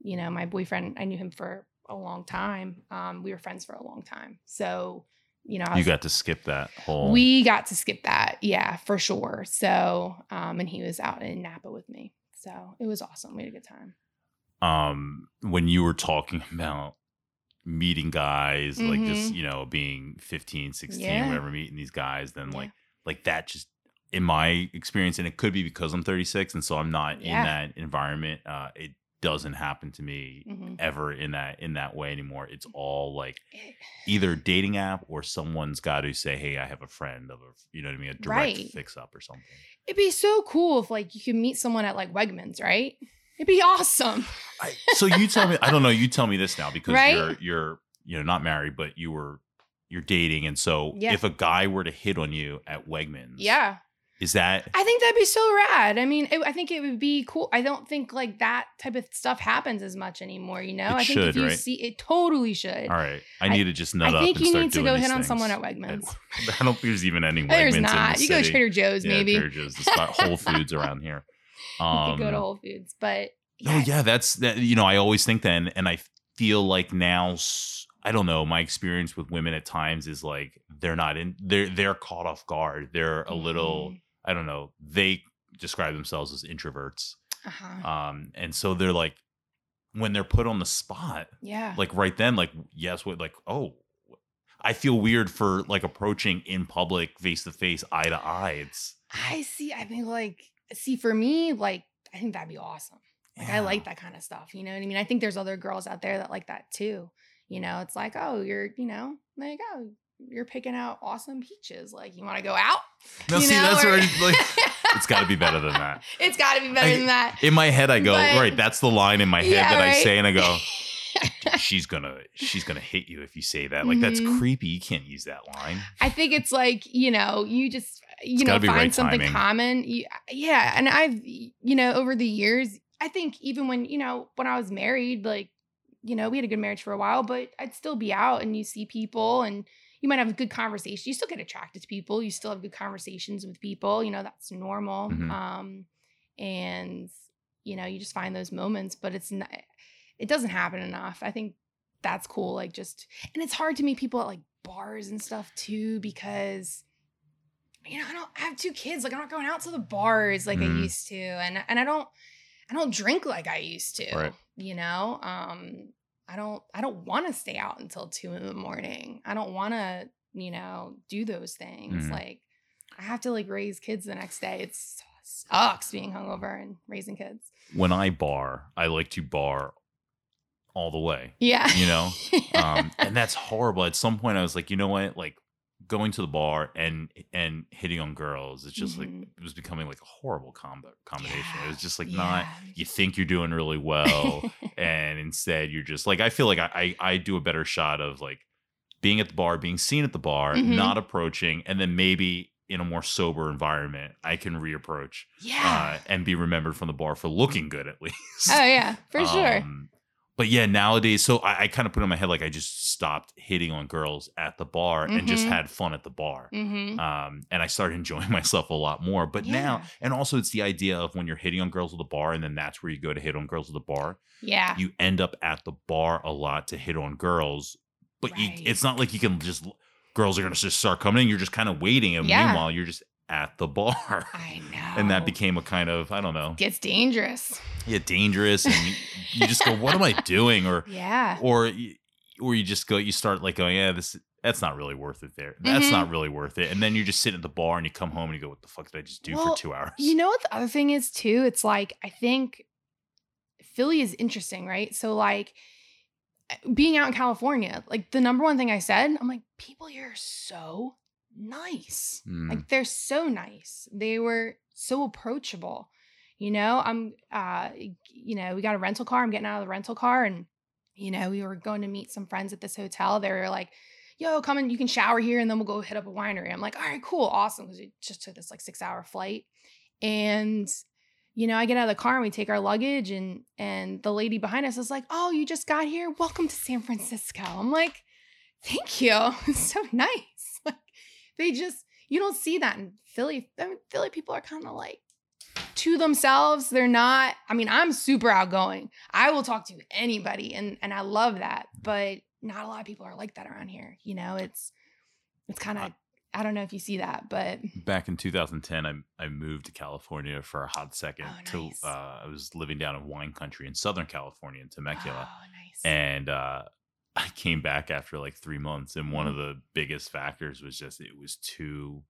you know my boyfriend i knew him for a long time um we were friends for a long time so you know I You got to skip that whole. we got to skip that yeah for sure so um and he was out in napa with me so it was awesome we had a good time um when you were talking about meeting guys like just Mhm. you know being 15 16 Yeah. whatever meeting these guys then Yeah. like like that just in my experience and it could be because i'm 36 and so i'm not in that environment uh it doesn't happen to me Mhm. ever in that in that way anymore it's all like either dating app or someone's got to say hey i have a friend of a you know what i mean a direct Right. fix up or something it'd be so cool if like you could meet someone at like wegmans right it'd be awesome I, so you tell me. I don't know. You tell me this now because Right? you're you're you know not married, but you were you're dating, and so Yeah. if a guy were to hit on you at Wegmans, yeah is that I think that'd be so rad. I mean, it, I think it would be cool. I don't think like that type of stuff happens as much anymore. You know, I think should, if you right? see it, totally should. all right? I I- need to just nut I up think and you need to go hit on someone at at- Wegmans. I don't think there's even any Wegmans There's in the not. You go. Trader Joe's, yeah, maybe. Trader Joe's, the spot, Whole Foods around here. Um, you could go to Whole Foods, but No, yeah, that's that. You know, I always think then, and, and I feel like now, I don't know. My experience with women at times is like they're not in. They're they're caught off guard. They're a little. I don't know. They describe themselves as introverts, Uh-huh. um, and so they're like when they're put on the spot, yeah. like right then, like yes, what, like oh. I feel weird for like approaching in public, face to face, eye to eye. It's I see. I think like see for me, like I think that'd be awesome. Like I like that kind of stuff. You know what I mean? I think there's other girls out there that like that too. You know, it's like, oh, you're, you know, like, oh, you're picking out awesome peaches. Like, you want to go out? No, You see, know, that's or- already like it's got to be better than that. it's got to be better I- than that. In my head, I go But- right. That's the line in my head Yeah, that I say, and I go, she's gonna she's gonna hit you if you say that. Like that's Mhm. creepy. You can't use that line. I think it's like, you know, you just, you It's know, find right something timing. common. You, yeah. And I've, you know, over the years, I think even when, you know, when I was married, like, you know, we had a good marriage for a while, but I'd still be out and you see people and you might have a good conversation. You still get attracted to people. You still have good conversations with people. You know, that's normal. Mhm. Um, and, you know, you just find those moments, but it's not, it doesn't happen enough. I think that's cool. Like just, and it's hard to meet people at like bars and stuff too, because you know, I don't I have two kids. Like I'm not going out to the bars like Mhm. I used to. And and I don't I don't drink like I used to. Right. You know? Um I don't I don't want to stay out until two in the morning. I don't wanna, you know, do those things. Mhm. Like I have to like raise kids the next day. It sucks being hungover and raising kids. When I bar, I like to bar all the way. Yeah. You know, um, and that's horrible. At some point, I was like, you know what, like going to the bar and and hitting on girls it's just Mhm. like it was becoming like a horrible combo combination it was just like Yeah. not you think you're doing really well and instead you're just like I feel like I, I I do a better shot of like being at the bar, being seen at the bar, Mhm. not approaching, and then maybe in a more sober environment, I can reapproach yeah. uh, and be remembered from the bar for looking good at least. oh yeah, for sure. But yeah, nowadays, so I, I kind of put in my head like I just stopped hitting on girls at the bar and just Mhm. had fun at the bar. Mm-hmm. Um, and I started enjoying myself a lot more. But now, and also it's the idea of when you're hitting on girls at the bar, and then that's where you go to hit on girls at the bar Yeah. you end up at the bar a lot to hit on girls, but you, it's not like you can just girls are gonna just start coming in. You're just kind of waiting, and Yeah. meanwhile you're just at the bar, I know. and that became a kind of I don't know, gets dangerous. yeah, dangerous, and you, you just go, what am I doing, or Yeah. or or you just go, you start like going, yeah, this that's not really worth it. There, that's Mhm. not really worth it. And then you're just sit at the bar and you come home and you go, what the fuck did I just do Well, for two hours? You know what the other thing is too? It's like I think Philly is interesting, right? So like eh, being out in California, like the number one thing I said, I'm like, people here are so nice. Mm. Like they're so nice. They were so approachable. You know, I'm uh you know, we got a rental car. I'm getting out of the rental car and you know, we were going to meet some friends at this hotel. They were like, yo, come in, you can shower here and then we'll go hit up a winery. I'm like, all right, cool, awesome. Because we just took this like six hour flight. And you know, I get out of the car and we take our luggage and and the lady behind us is like, "Oh, you just got here? Welcome to San Francisco." I'm like, "Thank you. It's so nice." They just you don't see that in Philly. I mean, Philly people are kind of like to themselves. They're not I mean, I'm super outgoing. I will talk to anybody and and I love that, but not a lot of people are like that around here. You know, it's it's kind of I don't know if you see that, but Back in 2010, I I moved to California for a hot second. Oh, nice. To uh, I was living down in wine country in Southern California in Temecula. Oh, nice. and uh I came back after like three months, and Mm-hmm. one of the biggest factors was just it was too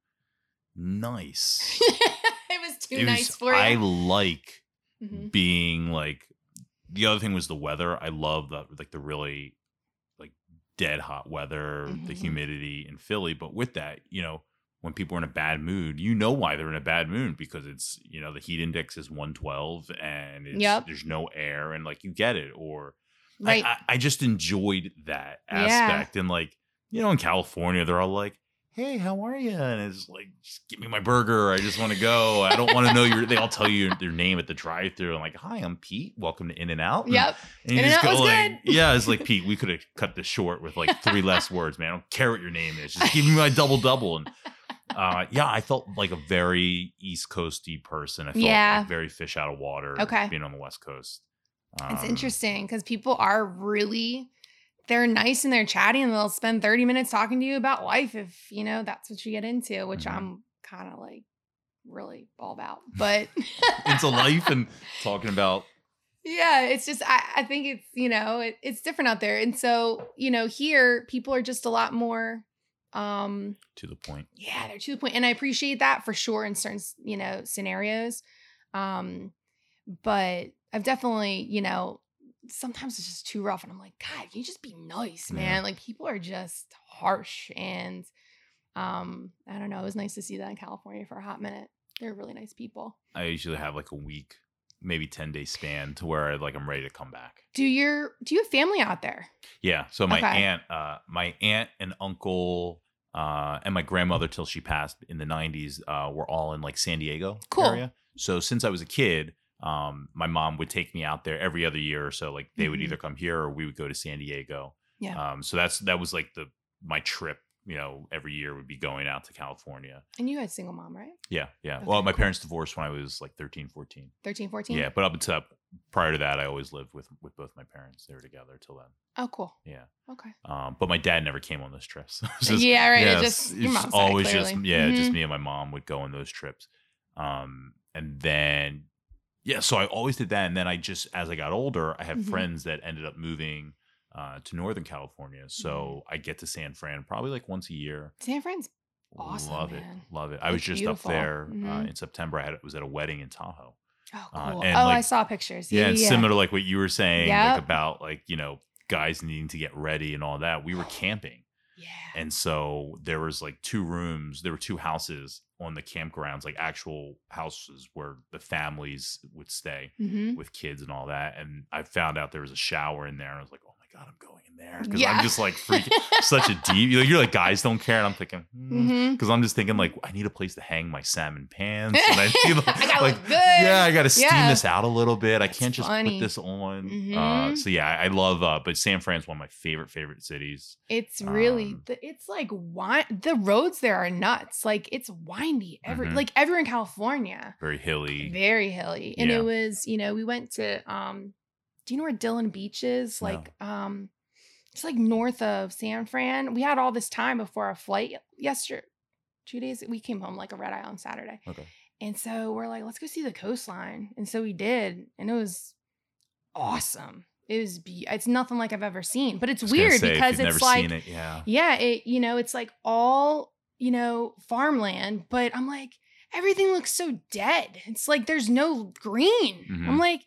nice. it was too It nice was- for you. I like Mhm. being like. The other thing was the weather. I love the like the really like dead hot weather, the Mhm. humidity in Philly. But with that, you know, when people are in a bad mood, you know why they're in a bad mood because it's you know the heat index is 112 and it's, Yep. there's no air and like you get it or Right. I, I, just enjoyed that Yeah. aspect. And like, you know, in California, they're all like, Hey, how are you? And it's like, just give me my burger. I just want to go. I don't want to know your. They all tell you their name at the drive-through. I'm like, hi, I'm Pete. Welcome to In and Out. Yep. And you just go was like, good. yeah, it's like Pete. We could have cut this short with like three less words, man. I don't care what your name is. Just give me my double double. And uh, yeah, I felt like a very East Coasty person. I felt Yeah. like very fish out of water. Okay. being on the West Coast. It's Um, interesting because people are really they're nice and they're chatty and they'll spend 30 minutes talking to you about life if you know that's what you get into, which Mhm. I'm kind of like really all about. But into life and talking about yeah it's just i, I think it's you know it, it's different out there and so you know here people are just a lot more um to the point. yeah they're to the point and i appreciate that for sure in certain you know scenarios um but i've definitely you know sometimes it's just too rough and i'm like god can you just be nice Yeah. man like people are just harsh and um i don't know it was nice to see that in california for a hot minute they're really nice people I usually have like a week, maybe ten day span to where like I'm ready to come back. do your do you have family out there Yeah. So my Okay. aunt, uh, my aunt and uncle, uh, and my grandmother till she passed in the '90s, uh, were all in like San Diego Cool. area. So since I was a kid, um, my mom would take me out there every other year or so. Like they would Mhm. either come here or we would go to San Diego. Yeah. Um, so that's that was like the my trip. You know, every year would be going out to California. and you had a single mom right Yeah, yeah. Okay, well, my cool. parents divorced when I was like 13, 14. 13 14 Yeah, but up until that, prior to that, I always lived with with both my parents. They were together till then. oh cool Yeah. okay Um, but my dad never came on those trips. Just- yeah right yeah, it just your it's always just yeah, just Mhm. me and my mom would go on those trips. Um, and then yeah, so I always did that. And then I just as I got older, I had Mhm. friends that ended up moving uh, to Northern California. So Mm-hmm. I get to San Fran probably like once a year. san fran's Awesome, love man. it, love it. I was just beautiful. up there uh, Mhm. in September. I had was at a wedding in Tahoe. oh Uh, cool and, oh i saw pictures Yeah, yeah and yeah similar to like what you were saying, like about like you know guys needing to get ready and all that. We were camping, yeah and so there was like two rooms. There were two houses on the campgrounds, like actual houses where the families would stay Mhm. with kids and all that. And I found out there was a shower in there, and I was like, oh my god, I'm going in there because Yeah. I'm just like freaking such a deep. You know, you're like guys don't care, and I'm thinking. hmm, Mhm. because I'm just thinking like I need a place to hang my salmon pans. And I like, I gotta like, look good. yeah, I got to steam Yeah. this out a little bit. I can't just funny. put this on. Uh, Mhm. so yeah, I I love. Uh, but San Fran's one of my favorite favorite cities. It's really Um, the, it's like wine. The roads there are nuts. Like it's windy every Mhm. like everywhere in California. Very hilly. Very hilly. And Yeah. it was, you know, we went to um do you know where Dillon Beach is? No. Like um it's like north of San Fran. We had all this time before our flight yesterday. Two days we came home like a red eye on Saturday. Okay. And so we're like, let's go see the coastline. And so we did. And it was awesome. It was be- it's nothing like I've ever seen. But it's I was gonna weird say, because it's like it, yeah. yeah, it you know, it's like all, you know, farmland, but I'm like everything looks so dead. It's like there's no green. Mhm. I'm like,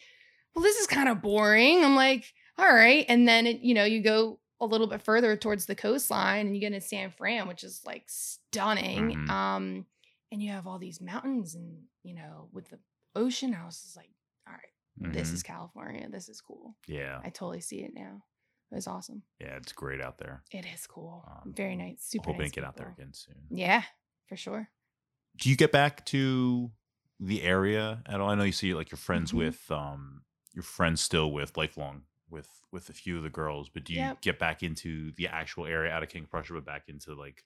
well this is kind of boring. I'm like, all right, and then it, you know, you go a little bit further towards the coastline and you get into San Fran, which is like stunning. Mhm. Um and you have all these mountains and, you know, with the ocean house is like, all right, this Mhm. is California. This is cool. yeah, I totally see it now. It was awesome. yeah. It's great out there. It is cool. Um, Very nice. Super Hoping nice to get out there again soon. Yeah, for sure. Do you get back to the area at all? I know you see like your friends Mhm. with um your friends still with lifelong with with a few of the girls, but do you Yep. get back into the actual area out of King of Prussia, but back into like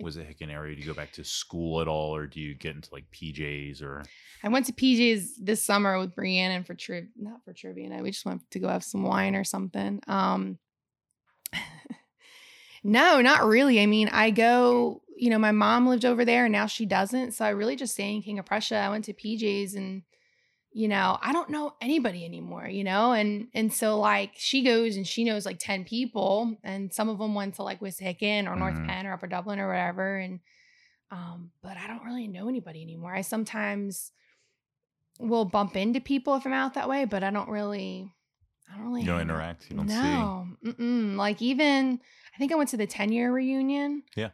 Wissahickon area? Do you go back to school at all, or do you get into like PJs or I went to PJ's this summer with Brianna and for triv not for trivia night. We just went to go have some wine or something. Um No, not really. I mean, I go, you know, my mom lived over there and now she doesn't. So I really just stay in King of Prussia. I went to PJ's and you know, I don't know anybody anymore, you know? And and so like she goes and she knows like 10 people and some of them went to like Wissahickon or North Mhm. Penn or Upper Dublin or whatever and um but I don't really know anybody anymore. I sometimes will bump into people if I'm out that way, but I don't really I don't really you don't interact? You don't see? no, like even I think I went to the 10 year reunion. Yeah.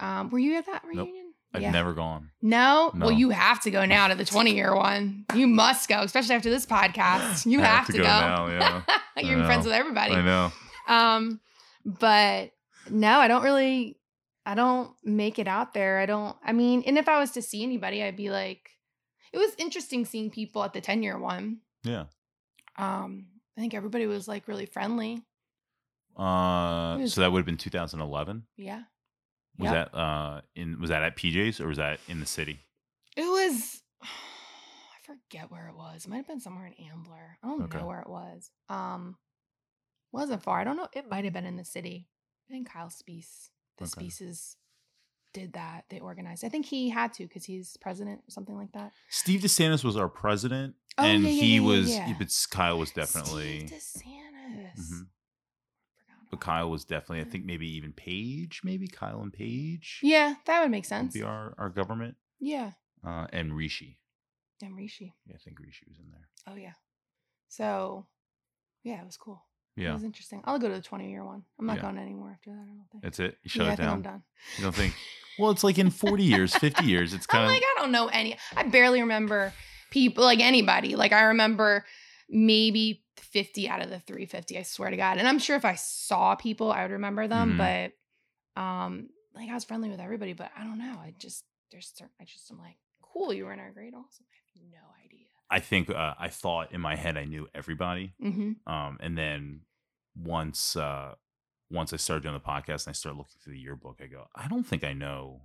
Um, were you at that Nope. I've Yeah. never gone. No? No. Well, you have to go now to the 20 year one. You must go, especially after this podcast. You I have, to, go. now. Yeah, You're friends with everybody. I know. Um, but no, I don't really I don't make it out there. I don't I mean, and if I was to see anybody, I'd be like it was interesting seeing people at the 10 year one. Yeah. Um, I think everybody was like really friendly. Uh, was- so that would have been 2011. Yeah. Was Yep. that uh in was that at PJ's or was that in the city? It was I forget where it was. It might have been somewhere in Ambler. I don't Okay. know where it was. Um wasn't far. I don't know. It might have been in the city. I think Kyle Spees, the Okay. Speeses did that. They organized. I think he had to because he's president or something like that. Steve DeSantis was our president, Oh, and yeah, yeah, he yeah, was, but Kyle was definitely, Steve DeSantis. Mhm. But Kyle was definitely. I think maybe even Page, maybe Kyle and Page. Yeah, that would make would sense. be our our government, Yeah. uh, and Rishi. And Rishi. Yeah, I think Rishi was in there. Oh yeah. So yeah, it was cool. Yeah. It was interesting. I'll go to the 20 year one. I'm not Yeah. going anymore after that, I don't think. that's it. You shut yeah, I it think I'm down. done. You don't think? Well, it's like in forty years, fifty years. It's kind of like, I don't know any. I barely remember people, like anybody. Like I remember maybe 50 out of the 350. I swear to God. And I'm sure if I saw people, I would remember them. Mhm. But um, like I was friendly with everybody. But I don't know. I just there's certain. I just am like, cool. You were in our grade, awesome. I have no idea. I think uh, I thought in my head I knew everybody, Mm-hmm. um, and then once uh, once I started doing the podcast and I started looking through the yearbook, I go, I don't think I know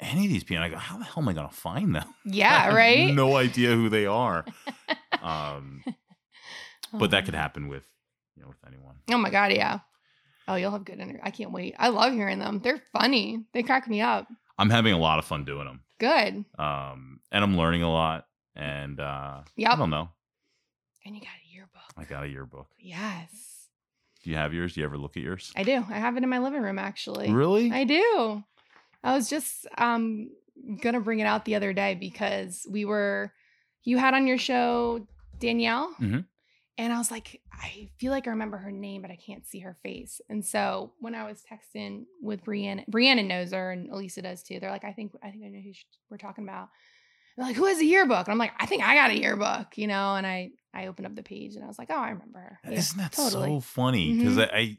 any of these people. And I go, how the hell am I going to find them? I Yeah. have Right. No idea who they are. Um, but that Um, could happen with you know with anyone. Oh my god, yeah. Oh, you'll have good interview. I can't wait. I love hearing them. They're funny. They crack me up. I'm having a lot of fun doing them, Good. um, and I'm learning a lot. And uh, yeah, I don't know. And you got a yearbook. I got a yearbook. Yes. Do you have yours? Do you ever look at yours? I do. I have it in my living room actually. Really? I do. I was just um gonna bring it out the other day because we were you had on your show Danielle. Mhm. And I was like, I feel like I remember her name, but I can't see her face. And so when I was texting with Brianna, Brianna knows her and Elisa does too. They're like, I think I think I know who we're talking about. They're like, who has a yearbook? And I'm like, I think I got a yearbook, you know. And I I opened up the page and I was like, oh, I remember her. Yeah, Isn't that totally. so funny? Because Mhm. I, I,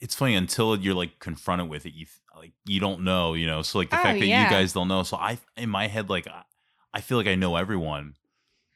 it's funny until you're like confronted with it. You like you don't know, you know. So like the Oh, fact that yeah. you guys don't know. So I, in my head, like I, I feel like I know everyone.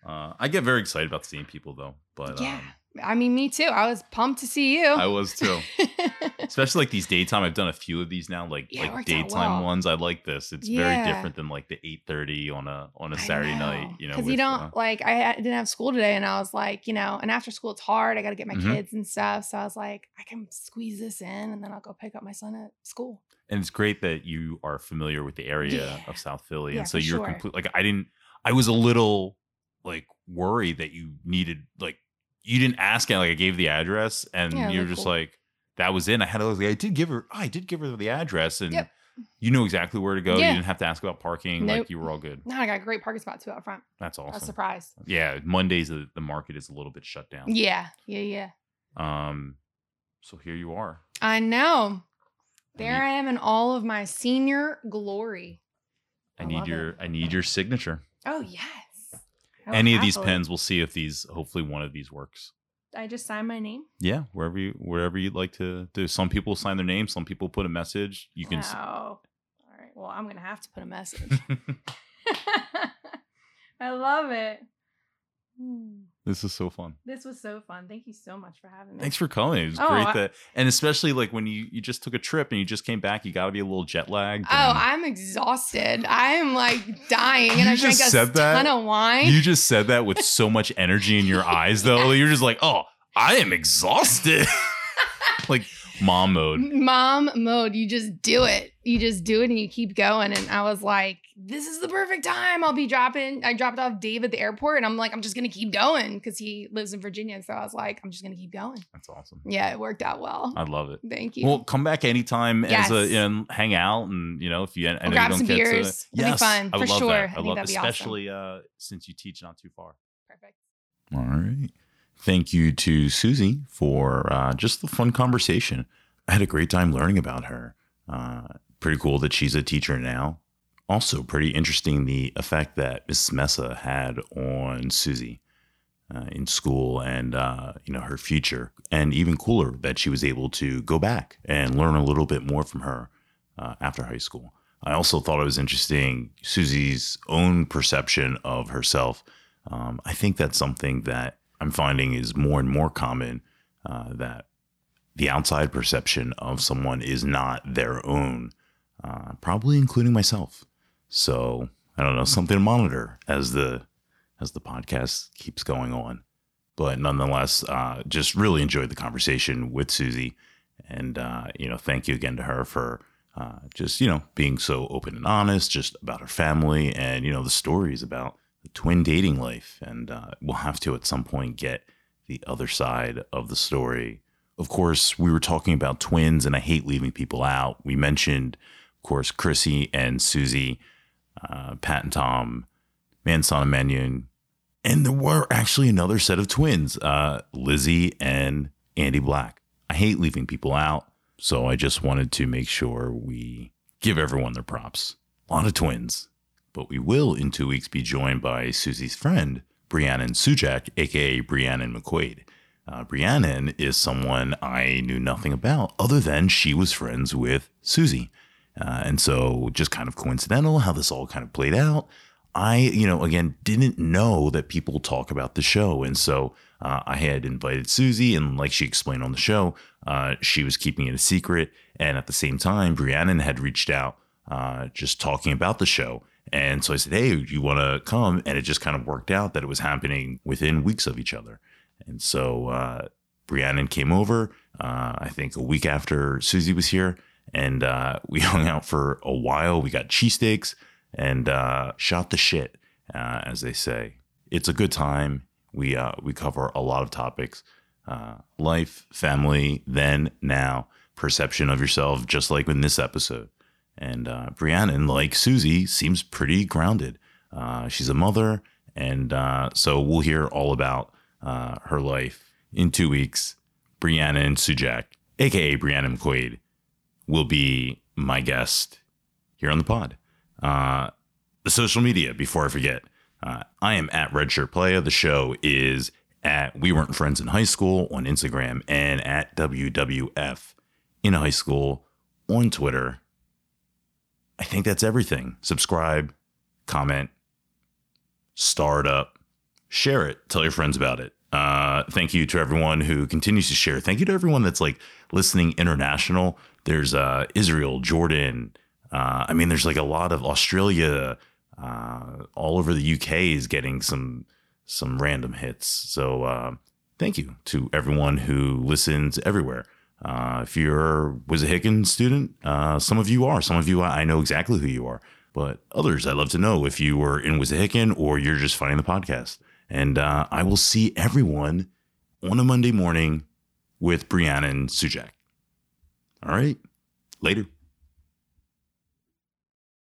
Uh, I get very excited about seeing people though, but Yeah. um, I mean, me too. I was pumped to see you. I was too. Especially like these daytime. I've done a few of these now, like Yeah, like daytime well. ones. I like this. It's very different than like the eight thirty on a on a Saturday night. You know, because you don't uh, like. I didn't have school today, and I was like, you know, and after school it's hard. I got to get my Mhm. kids and stuff. So I was like, I can squeeze this in, and then I'll go pick up my son at school. and it's great that you are familiar with the area Yeah. of South Philly, Yeah, and so you're sure. complete. Like I didn't, I was a little like worry that you needed like you didn't ask it. Like I gave the address, and Yeah, you're just cool. like, that was in. I had to look. I did give her. I did give her the address, and Yep. you knew exactly where to go. Yeah. You didn't have to ask about parking. Like you were all good. Now I got a great parking spot too out front. That's I was awesome. surprised. Yeah, Mondays the, the market is a little bit shut down. Yeah, yeah, yeah. Um, so here you are. I know. I There need- I am in all of my senior glory. I, I need your it. I need your signature. Oh yes. Oh, Any of these pens, we'll see if these. Hopefully, one of these works. I just sign my name. Yeah, wherever you wherever you'd like to do. Some people sign their name. Some people put a message. You can. Oh. All right. Well, I'm gonna have to put a message. I love it. Hmm. this is so fun. This was so fun. Thank you so much for having me. Thanks for coming. It was Oh, great that, and especially like when you you just took a trip and you just came back, you got to be a little jet lagged. Oh, and I'm exhausted. I am like dying, and You I drank just a said that? ton of wine. you just said that with so much energy in your eyes, though. You're just like, oh, I am exhausted. like mom mode. Mom mode. You just do it. You just do it, and you keep going. And I was like, "This is the perfect time." I'll be dropping. I dropped off Dave at the airport, and I'm like, "I'm just gonna keep going" because he lives in Virginia. So I was like, "I'm just gonna keep going." That's awesome. Yeah, it worked out well. I love it. Thank you. Well, come back anytime Yes. as a and hang out and you know if you I We'll you grab don't some get beers. to It'll be fun, I would for love sure. that. I I, love that'd be awesome. especially uh since you teach not too far. Perfect. All right. Thank you to Susie for uh, just the fun conversation. I had a great time learning about her. Uh, pretty cool that she's a teacher now. Also, pretty interesting the effect that Miss Mesa had on Susie uh, in school and uh, you know her future. And even cooler that she was able to go back and learn a little bit more from her uh, after high school. I also thought it was interesting Susie's own perception of herself. Um, I think that's something that I'm finding is more and more common uh, that the outside perception of someone is not their own, uh, probably including myself. So I don't know something to monitor as the as the podcast keeps going on. But nonetheless, uh, just really enjoyed the conversation with Susie, and uh, you know, thank you again to her for uh, just you know being so open and honest, just about her family, and you know the stories about twin dating life. And uh, we'll have to at some point get the other side of the story. Of course, we were talking about twins, and I hate leaving people out. We mentioned, of course, Chrissy and Susie, uh, Pat and Tom, Manson and Mannion, and there were actually another set of twins, uh, Lizzie and Andy Black. I hate leaving people out, so I just wanted to make sure we give everyone their props. A lot of twins, but we will in two weeks be joined by Susie's friend, Briannon Sujak, aka Briannon McQuaid. Uh, Briannon is someone I knew nothing about other than she was friends with Susie. Uh, and so, just kind of coincidental how this all kind of played out. I, you know, again, didn't know that people talk about the show. And so uh, I had invited Susie, and like she explained on the show, uh, she was keeping it a secret. And at the same time, Briannon had reached out uh, just talking about the show. And so I said, Hey, you want to come? And it just kind of worked out that it was happening within weeks of each other. And so uh, came over, uh, I think a week after Susie was here, and uh, we hung out for a while. We got cheesesteaks and uh, shot the shit, uh, as they say. It's a good time. We uh, we cover a lot of topics: uh, life, family, then, now, perception of yourself, just like in this episode. And uh, Briannon, like Susie, seems pretty grounded. Uh, she's a mother, and uh, so we'll hear all about uh, her life in two weeks. Brianna Briannon Sujak, aka Brianna McQuaid, will be my guest here on the pod. Uh, the social media, before I forget, uh, I am at Redshirt Playa. The show is at We Weren't Friends in High School on Instagram and at WWF in High School on Twitter. I think that's everything. Subscribe, comment, start up, share it, tell your friends about it. Uh, thank you to everyone who continues to share. Thank you to everyone that's like listening international. There's uh, Israel, Jordan. Uh, I mean, there's like a lot of Australia. Uh, all over the UK is getting some some random hits. So uh, thank you to everyone who listens everywhere. Uh, if you're Wissahickon student, uh, some of you are. Some of you I know exactly who you are. But others, I'd love to know if you were in Wissahickon or you're just finding the podcast. And uh, I will see everyone on a Monday morning with Briannon Sujak. All right. Later.